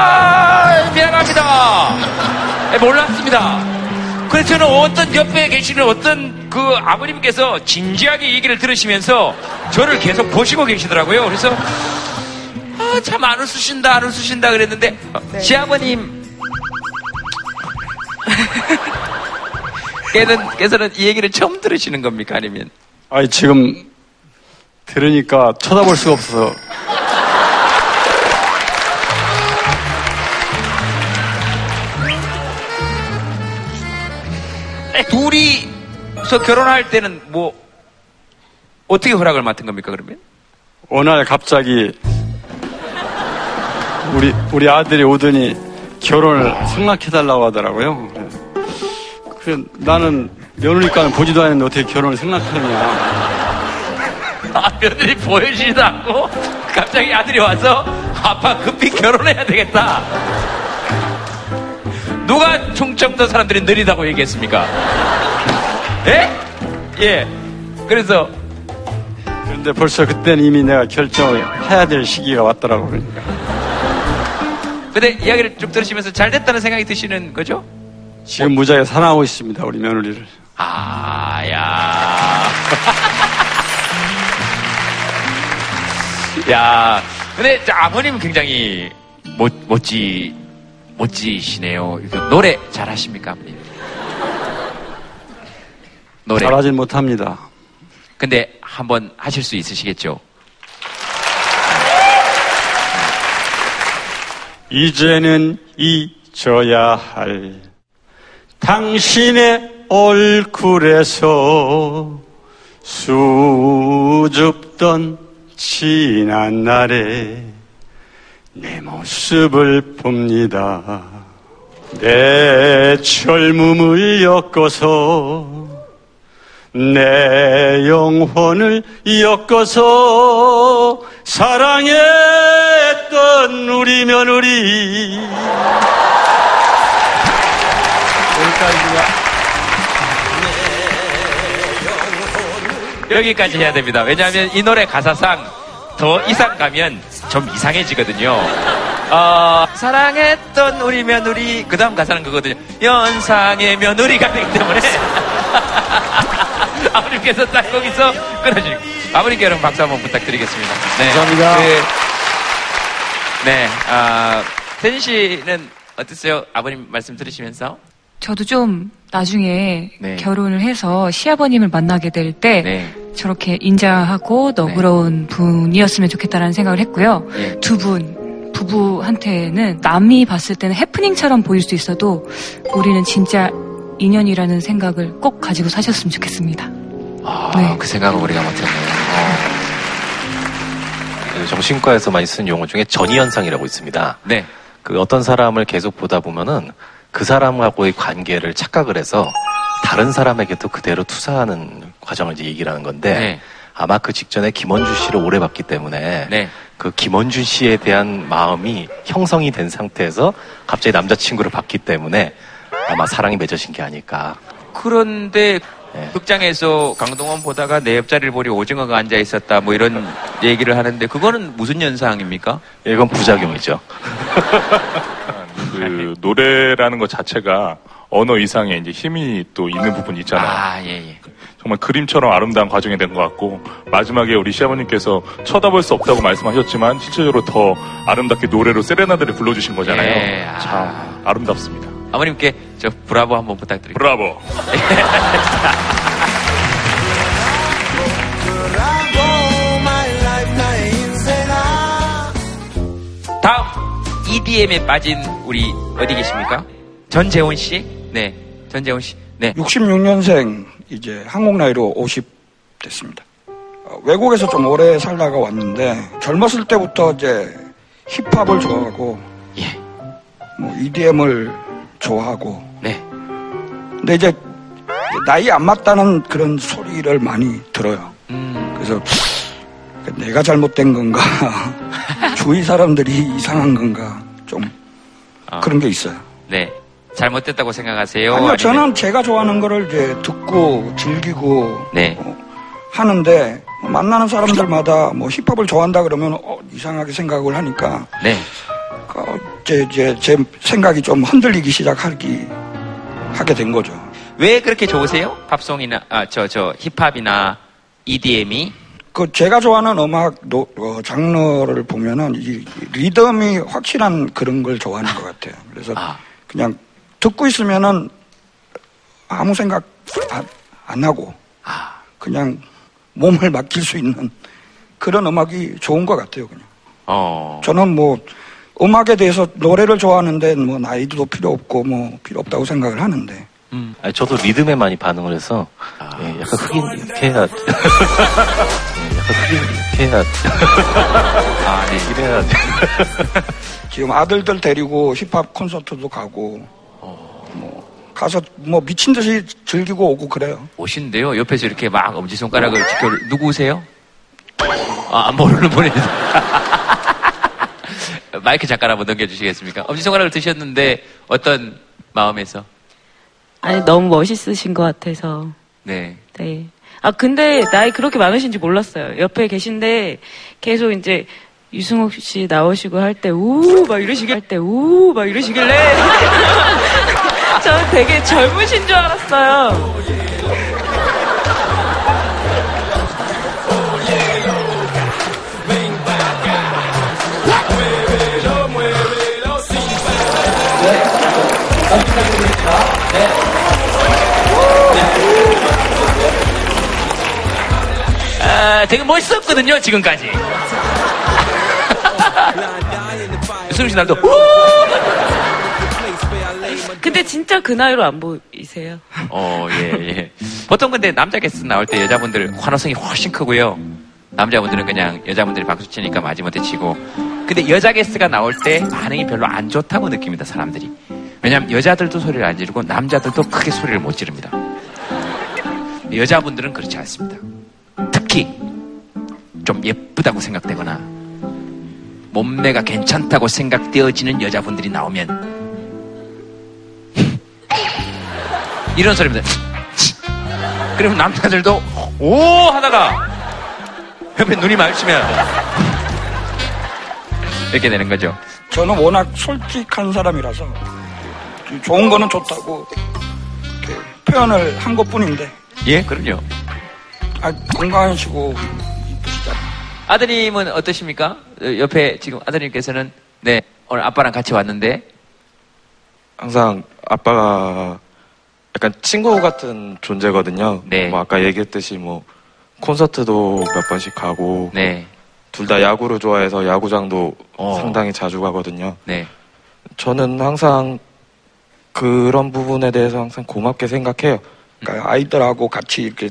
아, 미안합니다. 예, 몰랐습니다. 그래서 저는 어떤 옆에 계시는 어떤 그 아버님께서 진지하게 얘기를 들으시면서 저를 계속 보시고 계시더라고요. 그래서 아, 참 안 웃으신다, 안 웃으신다 그랬는데 시아버님 께는, 께서는 이 얘기를 처음 들으시는 겁니까? 아니면 아니, 지금 들으니까 쳐다볼 수가 없어서. 둘이서 결혼할 때는 뭐 어떻게 허락을 맡은 겁니까 그러면? 어느 날 갑자기 우리, 우리 아들이 오더니 결혼을 생각해달라고 하더라고요. 그 나는 며느리과는 보지도 않았는데 어떻게 결혼을 생각하느냐. 아, 며느리 보여주지도 않고 갑자기 아들이 와서 아빠 급히 결혼해야 되겠다. 누가 충청도 사람들이 느리다고 얘기했습니까? 예? 예. 그래서 그런데 벌써 그때는 이미 내가 결정을 해야 될 시기가 왔더라고 그러니까. 근데 이야기를 쭉 들으시면서 잘 됐다는 생각이 드시는 거죠? 지금 무지하게 사랑하고 있습니다, 우리 며느리를. 아, 야. 야. 근데 저 아버님 굉장히 멋, 멋지, 멋지시네요. 노래 잘하십니까, 아버님? 노래. 잘하진 못합니다. 근데 한번 하실 수 있으시겠죠? 이제는 잊어야 할 당신의 얼굴에서 수줍던 지난 날에 내 모습을 봅니다. 내 젊음을 엮어서 내 영혼을 엮어서 사랑했던 우리 며느리 여기까지 해야 됩니다. 왜냐하면 이 노래 가사상 더 이상 가면 좀 이상해지거든요. 어, 사랑했던 우리 며느리 그 다음 가사는 그거거든요. 연상의 며느리가 되기 때문에 아버님께서 딱 거기서 끊어주고 아버님께 여러분 박수 한번 부탁드리겠습니다. 네. 감사합니다. 그, 네, 아, 태진 씨는 어땠어요? 아버님 말씀 들으시면서? 저도 좀 나중에 네. 결혼을 해서 시아버님을 만나게 될때 네. 저렇게 인자하고 너그러운 분이었으면 좋겠다라는 생각을 했고요. 예. 두 분, 부부한테는 남이 봤을 때는 해프닝처럼 보일 수 있어도 우리는 진짜 인연이라는 생각을 꼭 가지고 사셨으면 좋겠습니다. 아, 그 생각을 우리가 못했네요. 그 정신과에서 많이 쓰는 용어 중에 전이현상이라고 있습니다. 네. 그 어떤 사람을 계속 보다 보면은 그 사람하고의 관계를 착각을 해서 다른 사람에게도 그대로 투사하는 과정을 이제 얘기를 하는 건데 네. 아마 그 직전에 김원준 씨를 오래 봤기 때문에 네. 그 김원준 씨에 대한 마음이 형성이 된 상태에서 갑자기 남자친구를 봤기 때문에 아마 사랑이 맺어진 게 아닐까. 그런데 극장에서 강동원 보다가 내 옆자리를 보니 오징어가 앉아 있었다 뭐 이런 얘기를 하는데 그거는 무슨 현상입니까? 이건 부작용이죠. 그 노래라는 것 자체가 언어 이상의 이제 힘이 또 있는 부분이 있잖아요. 아, 예, 예. 정말 그림처럼 아름다운 과정이 된 것 같고 마지막에 우리 시아버님께서 쳐다볼 수 없다고 말씀하셨지만 실질적으로 더 아름답게 노래로 세레나데를 불러주신 거잖아요. 네, 아. 참 아름답습니다. 아버님께 저 브라보 한번 부탁드립니다. 브라보. EDM에 빠진 우리 어디 계십니까? 전재훈 씨? 네, 전재훈 씨. 네. 66년생 이제 한국 나이로 50 됐습니다. 어, 외국에서 좀 오래 살다가 왔는데 젊었을 때부터 이제 힙합을 좋아하고 뭐 EDM을 좋아하고 네. 근데 이제 나이 안 맞다는 그런 소리를 많이 들어요. 음. 그래서 내가 잘못된 건가 주위 사람들이 이상한 건가 좀 그런 게 있어요. 네. 잘못됐다고 생각하세요? 아니요, 아니면- 저는 제가 좋아하는 거를 이제 듣고 즐기고 네. 하는데 만나는 사람들마다 뭐 힙합을 좋아한다 그러면 어, 이상하게 생각을 하니까 네. 어, 제, 제, 제 생각이 좀 흔들리기 시작하기 하게 된 거죠. 왜 그렇게 좋으세요? 팝송이나 아 저 저 힙합이나 EDM이 그 제가 좋아하는 음악 노, 어, 장르를 보면은 이 리듬이 확실한 그런 걸 좋아하는 것 같아요. 그래서 그냥 듣고 있으면은 아무 생각 안, 안 하고 그냥 몸을 맡길 수 있는 그런 음악이 좋은 것 같아요. 그냥 어. 저는 뭐 음악에 대해서 노래를 좋아하는데 뭐 나이도 필요 없고 뭐 필요 없다고 생각을 하는데 아니, 저도 리듬에 많이 반응을 해서 예, 약간 흑인 이렇게 해야 이렇게 해야 돼. 아, 네. 이래야 돼. 지금 아들들 데리고 힙합 콘서트도 가고 뭐 가서 뭐 미친 듯이 즐기고 오고 그래요. 오신데요. 옆에서 이렇게 막 엄지손가락을 지켜 누구세요? 아, 안 모르는 분이 마이크 잠깐 한번 넘겨주시겠습니까? 엄지손가락을 드셨는데 어떤 마음에서? 아니 너무 멋있으신 것 같아서 네. 네. 아 근데 나이 그렇게 많으신지 몰랐어요. 옆에 계신데 계속 이제 유승욱 씨 나오시고 할 때 우 막 이러시길 할때 우 막 이러시길래 저는 되게 젊으신 줄 알았어요. 아, 되게 멋있었거든요, 지금까지. 유승우 씨 날도 근데 진짜 그 나이로 안 보이세요? 어, 예, 예. 보통 근데 남자 게스트 나올 때 여자분들 환호성이 훨씬 크고요. 남자분들은 그냥 여자분들이 박수 치니까 마지못해 치고. 근데 여자 게스트가 나올 때 반응이 별로 안 좋다고 느낍니다, 사람들이. 왜냐면 여자들도 소리를 안 지르고 남자들도 크게 소리를 못 지릅니다. 여자분들은 그렇지 않습니다. 특히 좀 예쁘다고 생각되거나 몸매가 괜찮다고 생각되어지는 여자분들이 나오면 이런 소리입니다. 그러면 남자들도 오 하다가 옆에 눈이 마주치면 이렇게 되는 거죠. 저는 워낙 솔직한 사람이라서 좋은 거는 좋다고 표현을 한 것뿐인데 예, 그럼요. 아, 건강하시고 아드님은 어떠십니까? 어, 옆에 지금 아드님께서는 네 오늘 아빠랑 같이 왔는데 항상 아빠가 약간 친구 같은 존재거든요. 네. 뭐 아까 얘기했듯이 뭐 콘서트도 몇 번씩 가고 네. 둘 다 야구를 좋아해서 야구장도 어. 상당히 자주 가거든요. 네. 저는 항상 그런 부분에 대해서 항상 고맙게 생각해요. 그러니까 아이들하고 같이 이렇게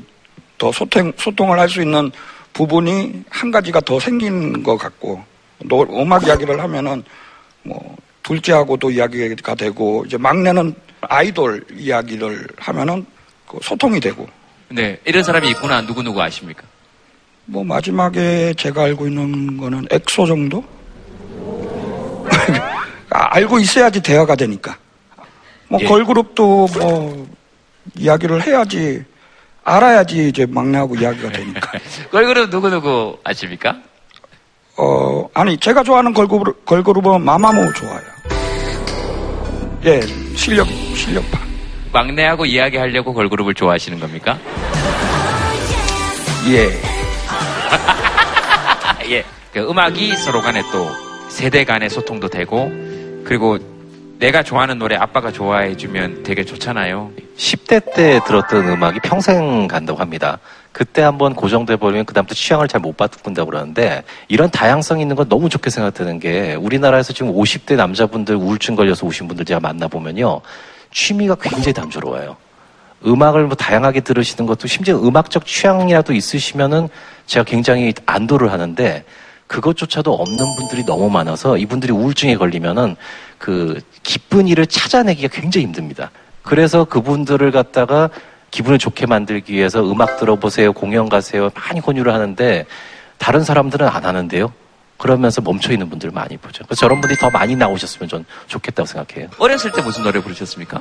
더 소통, 소통을 할 수 있는 부분이 한 가지가 더 생긴 것 같고, 노- 음악 이야기를 하면은 뭐 둘째하고도 이야기가 되고, 이제 막내는 아이돌 이야기를 하면은 그 소통이 되고, 네 이런 사람이 있구나 누구 누구 아십니까? 뭐 마지막에 제가 알고 있는 거는 엑소 정도? 아, 알고 있어야지 대화가 되니까. 뭐 예. 걸그룹도 뭐 이야기를 해야지 알아야지 이제 막내하고 이야기가 되니까. 걸그룹 누구 누구 아십니까? 어 아니 제가 좋아하는 걸그룹 걸그룹은 마마무 좋아요. 예 실력 실력파. 막내하고 이야기하려고 걸그룹을 좋아하시는 겁니까? 예. 예. 그 음악이 서로 간에 또 세대 간의 소통도 되고 그리고 내가 좋아하는 노래 아빠가 좋아해주면 되게 좋잖아요. 10대 때 들었던 음악이 평생 간다고 합니다. 그때 한번 고정돼 버리면 그다음부터 취향을 잘 못 바꾼다고 그러는데 이런 다양성 있는 건 너무 좋게 생각되는 게 우리나라에서 지금 50대 남자분들 우울증 걸려서 오신 분들 제가 만나 보면요 취미가 굉장히 단조로워요. 음악을 뭐 다양하게 들으시는 것도 심지어 음악적 취향이라도 있으시면은 제가 굉장히 안도를 하는데 그것조차도 없는 분들이 너무 많아서 이분들이 우울증에 걸리면은 그 기쁜 일을 찾아내기가 굉장히 힘듭니다. 그래서 그분들을 갖다가 기분을 좋게 만들기 위해서 음악 들어보세요, 공연 가세요 많이 권유를 하는데 다른 사람들은 안 하는데요. 그러면서 멈춰 있는 분들 많이 보죠. 그래서 저런 분들이 더 많이 나오셨으면 전 좋겠다고 생각해요. 어렸을 때 무슨 노래 부르셨습니까?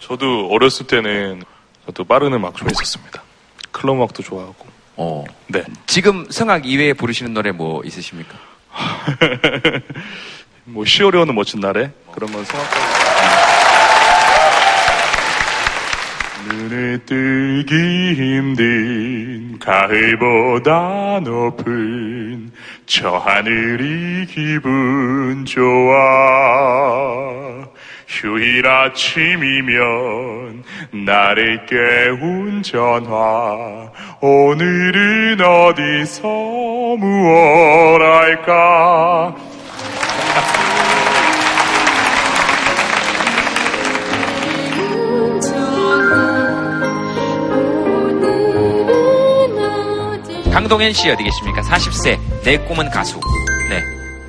저도 어렸을 때는 저도 빠른 음악 좋아했었습니다. 클럽 음악도 좋아하고. 어. 네. 지금 성악 이외에 부르시는 노래 뭐 있으십니까? 뭐 시오리 오는 멋진 날에 그런 건 성악. 눈에 뜨기 힘든 가을보다 높은 저 하늘이 기분 좋아 휴일 아침이면 나를 깨운 전화 오늘은 어디서 무얼 할까 강동현 씨 어디 계십니까? 40세 내 꿈은 가수. 네.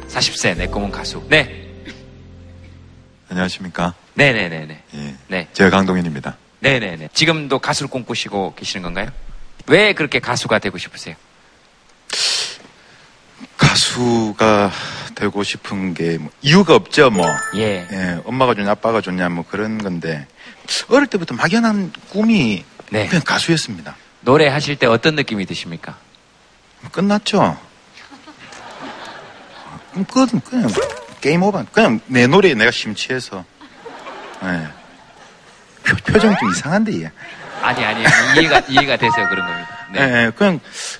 40세 내 꿈은 가수. 네. 안녕하십니까? 네네네네. 예. 네. 제가 강동현입니다. 네네네. 지금도 가수를 꿈꾸시고 계시는 건가요? 왜 그렇게 가수가 되고 싶으세요? 가수가 되고 싶은 게 뭐 이유가 없죠, 뭐. 예. 엄마가 좋냐, 아빠가 좋냐, 뭐 그런 건데. 어릴 때부터 막연한 꿈이 네. 그냥 가수였습니다. 노래 하실 때 어떤 느낌이 드십니까? 끝났죠? 그건 그냥 게임 오버. 그냥 내 노래에 내가 심취해서. 예. 표, 표정 좀 이상한데, 얘. 아니, 아니, 아니. 이해가, 이해가 돼서 그런 겁니다. 예, 예, 그냥,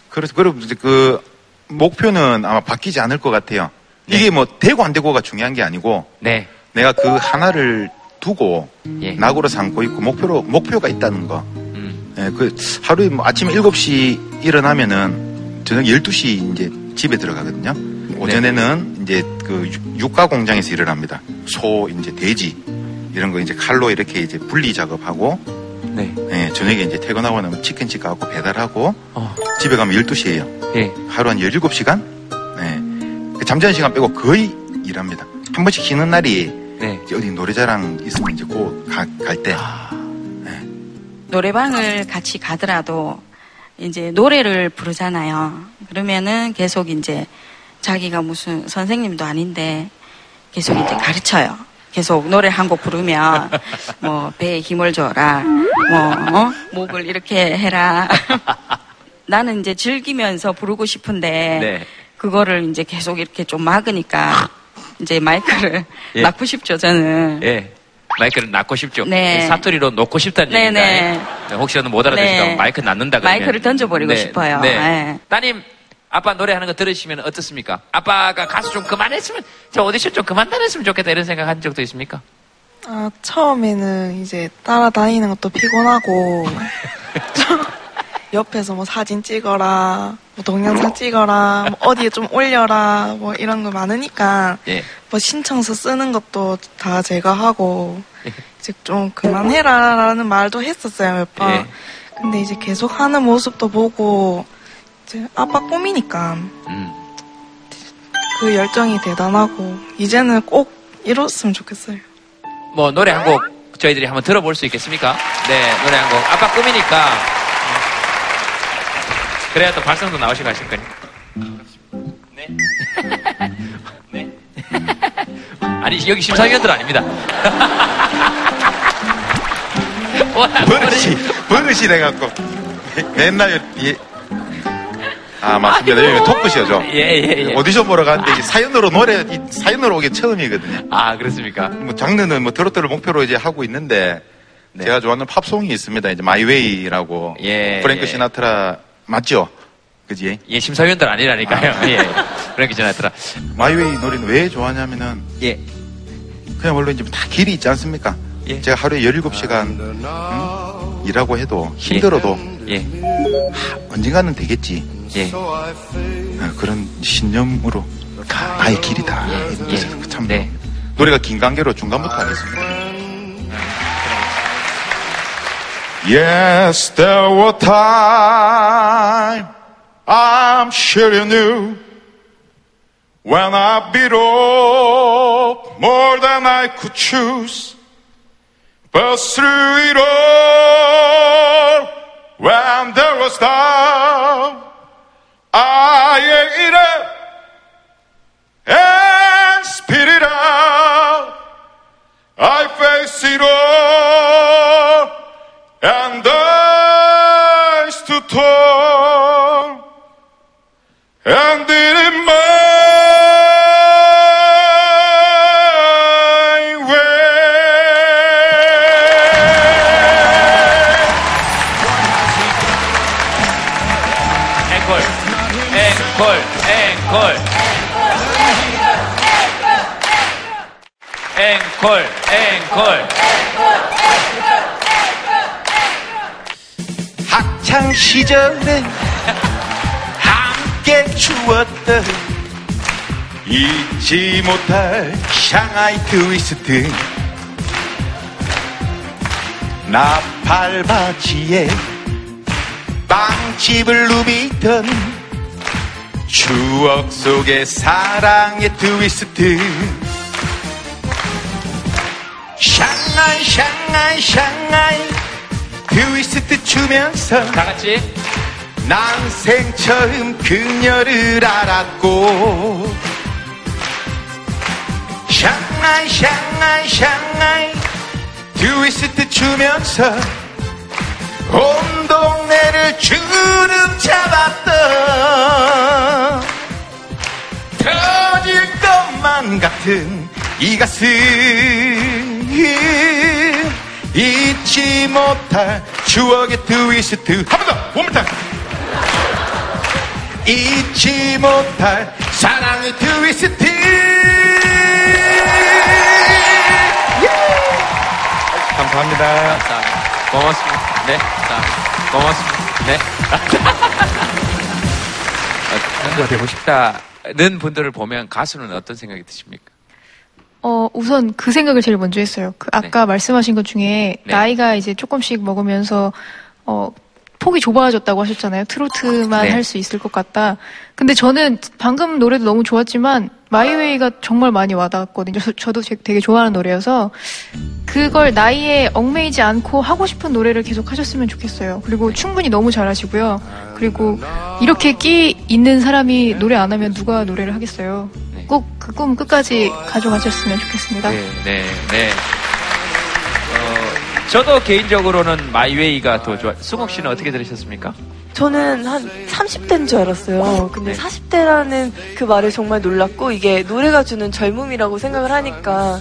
그래서, 그리고 그, 목표는 아마 바뀌지 않을 것 같아요. 이게 뭐, 되고 안 되고가 중요한 게 아니고, 네. 내가 그 하나를 두고, 예. 낙으로 삼고 있고, 목표로, 목표가 있다는 거. 음. 예, 그, 하루에 뭐 아침 7시 일어나면은, 저녁 12시 이제 집에 들어가거든요. 오전에는 이제 그 육- 육가 공장에서 일을 합니다. 소, 이제 돼지, 이런 거 이제 칼로 이렇게 이제 분리 작업하고, 네. 예, 저녁에 이제 퇴근하고 나면 치킨집 가고 배달하고 어. 집에 가면 12시에요. 예. 하루 한 17시간? 네. 그 잠자는 시간 빼고 거의 일합니다. 한 번씩 쉬는 날이 네. 어디 노래자랑 있으면 이제 그갈 때. 노래방을 같이 가더라도 이제 노래를 부르잖아요. 그러면은 계속 이제 자기가 무슨 선생님도 아닌데 계속 이제 가르쳐요. 계속 노래 한 곡 부르면 뭐 배에 힘을 줘라, 뭐 어? 목을 이렇게 해라. 나는 이제 즐기면서 부르고 싶은데 네. 그거를 이제 계속 이렇게 좀 막으니까 이제 마이크를 예. 낳고 싶죠 저는. 예. 마이크를 낳고 싶죠. 네. 사투리로 놓고 싶다는 네, 얘기입니다. 네. 네, 혹시라도 못 알아들으실까 봐 네. 마이크 낳는다 그러면. 마이크를 던져버리고 네, 싶어요. 네. 네. 따님, 아빠 노래하는 거 들으시면 어떻습니까? 아빠가 가수 좀 그만했으면, 저 오디션 좀 그만 다녔으면 좋겠다 이런 생각 한 적도 있습니까? 아, 처음에는 이제 따라다니는 것도 피곤하고, 옆에서 뭐 사진 찍어라, 뭐 동영상 찍어라, 뭐 어디에 좀 올려라, 뭐 이런 거 많으니까, 예. 뭐 신청서 쓰는 것도 다 제가 하고, 이제 좀 그만해라라는 말도 했었어요, 몇 번. 예. 근데 이제 계속 하는 모습도 보고, 아빠 꿈이니까, 음. 그 열정이 대단하고, 이제는 꼭 이뤘으면 좋겠어요. 뭐 노래 한 곡 저희들이 한번 들어볼 수 있겠습니까? 네, 노래 한 곡. 아빠 꿈이니까. 그래야 또 발성도 나오시고 하실 거니까. 네. 네. 아니, 여기 심사위원들 아닙니다. 버릇이, 버릇이 돼갖고. 맨날, 예. 아, 맞습니다. 여기 토크쇼죠. 예, 예, 예. 오디션 보러 가는데 이게 사연으로 노래, 이 사연으로 오기 처음이거든요. 아, 그렇습니까? 뭐 장르는 뭐 트로트를 목표로 이제 하고 있는데, 제가 좋아하는 팝송이 있습니다. 이제 My Way라고. 예, 프랭크 예. 시나트라, 맞죠? 그지? 예, 심사위원들 아니라니까요. 예. 그런 게 지났더라. 마이웨이 노래는 왜 좋아하냐면은 예. 그냥 원래 이제 다 길이 있지 않습니까? 예. 제가 하루에 17시간 음? 일하고 해도 힘들어도 예. 하, 언젠가는 되겠지. 예. 아, 그런 신념으로 가, 나의 길이다. 예. 그래서 참 노래가 김간계로 중간부터 하겠습니다. Yes, there were time I'm sure you knew when I beat up more than I could choose. But through it all, when there was doubt, I ate it 앵콜, 앵콜. 학창 시절에 함께 추웠던 잊지 못할 샹하이 트위스트 나팔 바지에 빵집을 누비던 추억 속의 사랑의 트위스트 샹하이 샹하이 샹하이. 트위스트 추면서 다 같이. 난생 처음 그녀를 알았고. 샹하이 샹하이 샹하이. 트위스트 추면서 온 동네를 주름 잡았던 터질 것만 같은 이 가슴 잊지 못할 추억의 트위스트 한 번 더 원물탕 잊지 못할 사랑의 트위스트 감사합니다. 고맙습니다. 네. 자, 고맙습니다. 네. 어, 가수가 되고 싶다는 분들을 보면 가수는 어떤 생각이 드십니까? 어, 우선 그 생각을 제일 먼저 했어요. 그 아까 말씀하신 것 중에 네. 나이가 이제 조금씩 먹으면서 어, 폭이 좁아졌다고 하셨잖아요. 트로트만 네. 할수 있을 것 같다. 근데 저는 방금 노래도 너무 좋았지만 마이웨이가 정말 많이 와닿았거든요. 저, 제- 되게 좋아하는 노래여서 그걸 나이에 얽매이지 않고 하고 싶은 노래를 계속 하셨으면 좋겠어요. 그리고 충분히 너무 잘하시고요. 그리고 이렇게 끼 있는 사람이 노래 안 하면 누가 노래를 하겠어요. 꼭 그 꿈 끝까지 가져가셨으면 좋겠습니다. 네, 네, 네. 어, 저도 개인적으로는 마이웨이가 더 좋아. 승옥 씨는 어떻게 들으셨습니까? 저는 한 30대인 줄 알았어요. 근데 40대라는 그 말에 정말 놀랐고 이게 노래가 주는 젊음이라고 생각을 하니까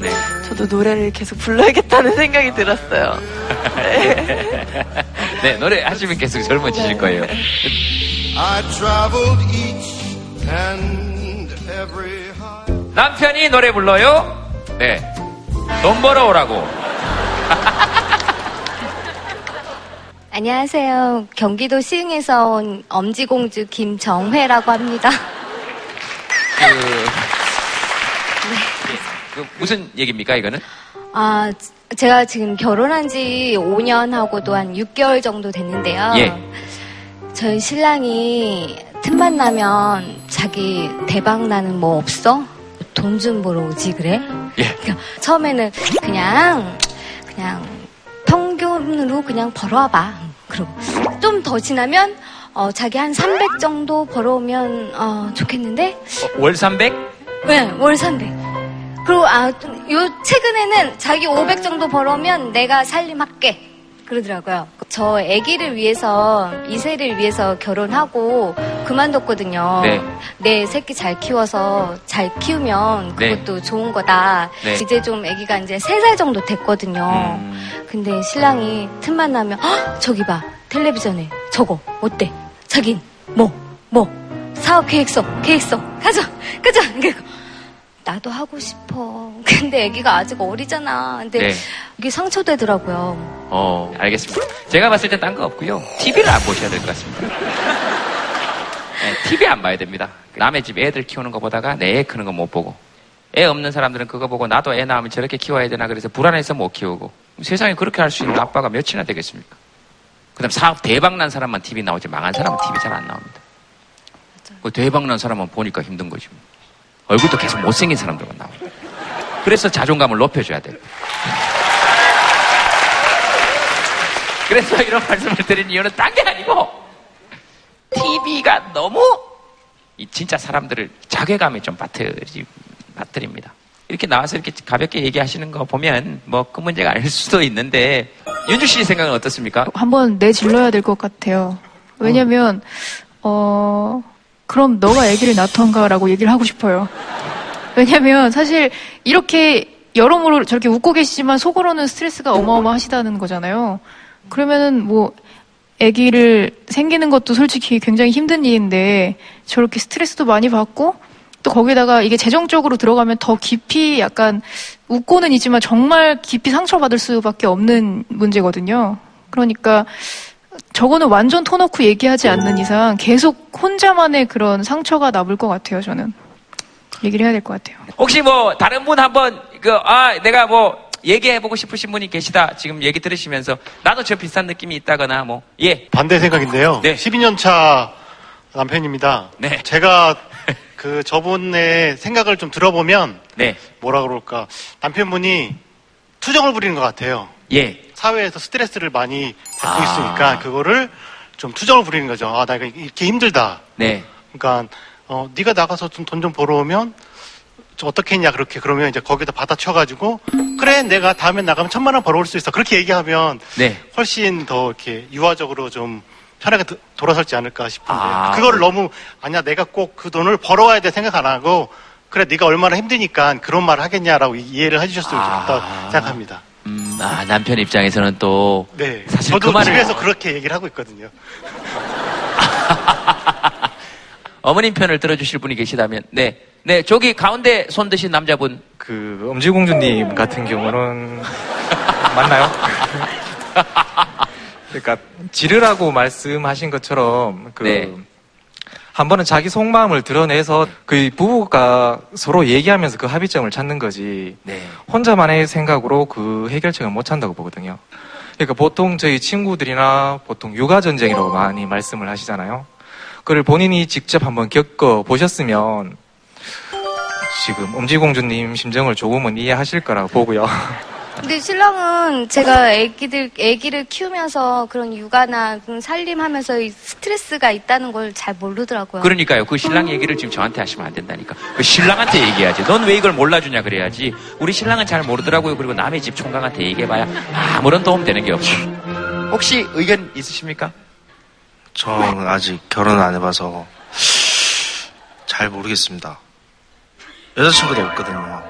저도 노래를 계속 불러야겠다는 생각이 들었어요. 네, 노래 하시면 계속 젊어지실 거예요. I traveled each and every 남편이 노래 불러요? 네. 돈 벌어오라고. 안녕하세요. 경기도 시흥에서 온 엄지공주 김정회라고 합니다. 그, 그 무슨 얘기입니까, 이거는? 아, 제가 지금 결혼한 지 5년 하고도 한 6개월 정도 됐는데요. 예. 저희 신랑이 틈만 나면 자기 대박 나는 뭐 없어? 돈 좀 벌어 오지 그래? 예. 그러니까 처음에는 그냥 그냥 평균으로 그냥 벌어와봐. 그러고 좀 더 지나면 어, 자기 한 300 정도 벌어오면 어, 좋겠는데 어, 월 300? 네, 월 300. 그리고 아, 좀요 최근에는 자기 500 정도 벌어오면 내가 살림할게. 그러더라고요. 저 아기를 위해서 이세를 위해서 결혼하고 그만뒀거든요. 네. 내 새끼 잘 키워서 잘 키우면 네. 그것도 좋은 거다. 네. 이제 좀 아기가 이제 3살 정도 됐거든요. 음. 근데 신랑이 틈만 나면 "헉, 저기 봐 텔레비전에 저거 어때? 자긴 뭐뭐 사업 계획서 계획서 가자 가자 그리고 나도 하고 싶어 근데 아기가 아직 어리잖아 근데 네. 이게 상처되더라고요 어, 알겠습니다. 제가 봤을 땐딴거 없고요. TV를 안 보셔야 될 것 같습니다. 네, TV 안 봐야 됩니다. 남의 집 애들 키우는 거 보다가 내 애 크는 거 못 보고. 애 없는 사람들은 그거 보고 나도 애 낳으면 저렇게 키워야 되나 그래서 불안해서 못 키우고. 세상에 그렇게 할 수 있는 아빠가 몇이나 되겠습니까? 그 다음 사업 대박 난 사람만 TV 나오지 망한 사람은 TV 잘 안 나옵니다. 그 대박 난 사람은 보니까 힘든 거지. 뭐. 얼굴도 계속 못생긴 사람들만 나와요. 그래서 자존감을 높여줘야 돼요. 그래서 이런 말씀을 드린 이유는 딴 게 아니고 TV가 너무 이 진짜 사람들을 자괴감에 좀 빠뜨리, 빠뜨립니다. 이렇게 나와서 이렇게 가볍게 얘기하시는 거 보면 뭐큰 문제가 아닐 수도 있는데 윤주 씨 생각은 어떻습니까? 한번 내질러야 될 것 같아요. 왜냐면 어 그럼 너가 아기를 낳던가라고 얘기를 하고 싶어요. 왜냐면 사실 이렇게 여러모로 저렇게 웃고 계시지만 속으로는 스트레스가 어마어마하시다는 거잖아요. 그러면은 뭐 아기를 생기는 것도 솔직히 굉장히 힘든 일인데 저렇게 스트레스도 많이 받고 또 거기다가 이게 재정적으로 들어가면 더 깊이 약간 웃고는 있지만 정말 깊이 상처받을 수밖에 없는 문제거든요. 그러니까 저거는 완전 터놓고 얘기하지 않는 이상 계속 혼자만의 그런 상처가 남을 것 같아요, 저는. 얘기를 해야 될 것 같아요. 혹시 뭐 다른 분 한번 그 아 내가 뭐 얘기해보고 싶으신 분이 계시다 지금 얘기 들으시면서 나도 저 비슷한 느낌이 있다거나 뭐 예. 반대 생각인데요. 12년 차 남편입니다. 네. 제가 그 저분의 생각을 좀 들어보면 네. 뭐라 그럴까 남편분이 투정을 부리는 것 같아요. 예. 사회에서 스트레스를 많이 받고 아. 있으니까 그거를 좀 투정을 부리는 거죠. 아, 나 이거 이렇게 힘들다. 네. 그러니까 어, 네가 나가서 좀 돈 좀 벌어오면 저 어떻게 했냐 그렇게 그러면 이제 거기다 받아쳐가지고 그래 내가 다음에 나가면 천만 원 벌어올 수 있어 그렇게 얘기하면 네. 훨씬 더 이렇게 유화적으로 좀 편하게 도- 돌아설지 않을까 싶은데 아. 그거를 너무 아니야 내가 꼭 그 돈을 벌어와야 돼 생각 안 하고 그래 네가 얼마나 힘드니까 그런 말을 하겠냐라고 이- 이해를 해주셨으면 좋겠다 생각합니다. 음, 아 남편 입장에서는 또 네, 사실 저도 그 말을 집에서 그렇게 얘기를 하고 있거든요. 어머님 편을 들어주실 분이 계시다면 네. 네, 저기 가운데 손 드신 남자분. 그 엄지공주님 같은 경우는 맞나요? 그러니까 지르라고 말씀하신 것처럼 그 네. 한 번은 자기 속마음을 드러내서 그 부부가 서로 얘기하면서 그 합의점을 찾는 거지 네. 혼자만의 생각으로 그 해결책을 못 찾는다고 보거든요. 그러니까 보통 저희 친구들이나 보통 육아 전쟁이라고 많이 말씀을 하시잖아요. 그걸 본인이 직접 한번 겪어 보셨으면 지금 엄지공주님 심정을 조금은 이해하실 거라고 보고요. 근데 신랑은 제가 애기들 애기를 키우면서 그런 육아나 그런 살림하면서 이 스트레스가 있다는 걸 잘 모르더라고요. 그러니까요. 그 신랑 얘기를 지금 저한테 하시면 안 된다니까. 그 신랑한테 얘기해야지. 넌 왜 이걸 몰라주냐 그래야지. 우리 신랑은 잘 모르더라고요. 그리고 남의 집 총각한테 얘기해봐야 아무런 도움 되는 게 없어. 혹시 의견 있으십니까? 저는 아직 결혼을 안 해봐서 잘 모르겠습니다. 여자친구도 없거든요.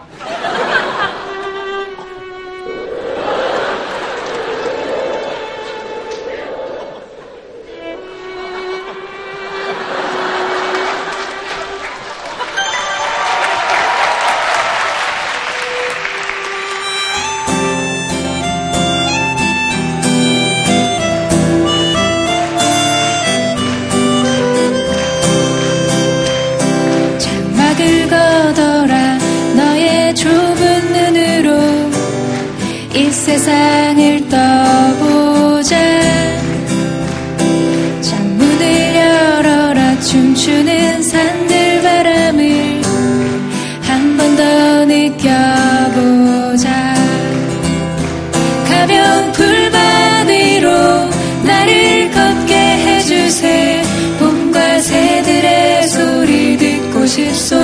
세상을 떠보자. 창문을 열어라 춤추는 산들 바람을 한 번 더 느껴보자. 가벼운 풀밭 위로 나를 걷게 해주세. 봄과 새들의 소리 듣고 싶소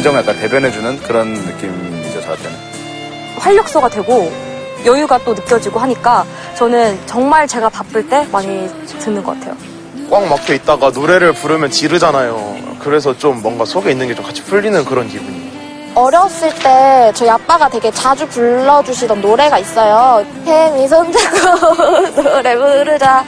감정을 약간 대변해주는 그런 느낌이죠, 저한테는. 활력소가 되고 여유가 또 느껴지고 하니까 저는 정말 제가 바쁠 때 많이 듣는 것 같아요. 꽉 막혀 있다가 노래를 부르면 지르잖아요. 그래서 좀 뭔가 속에 있는 게 좀 같이 풀리는 그런 기분이에요. 어렸을 때 저희 아빠가 되게 자주 불러주시던 노래가 있어요. 햄이 손잡고 노래 부르자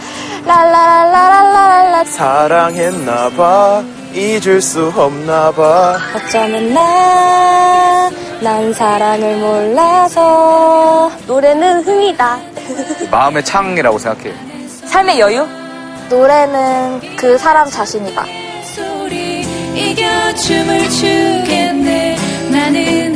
랄라랄라랄라랄라 사랑했나봐 잊을 수 없나 봐. 어쩌면 나, 난 사랑을 몰라서. 노래는 흥이다. 마음의 창이라고 생각해요. 삶의 여유? 노래는 그 사람 자신이다. 소리 이겨 춤을 추겠네. 나는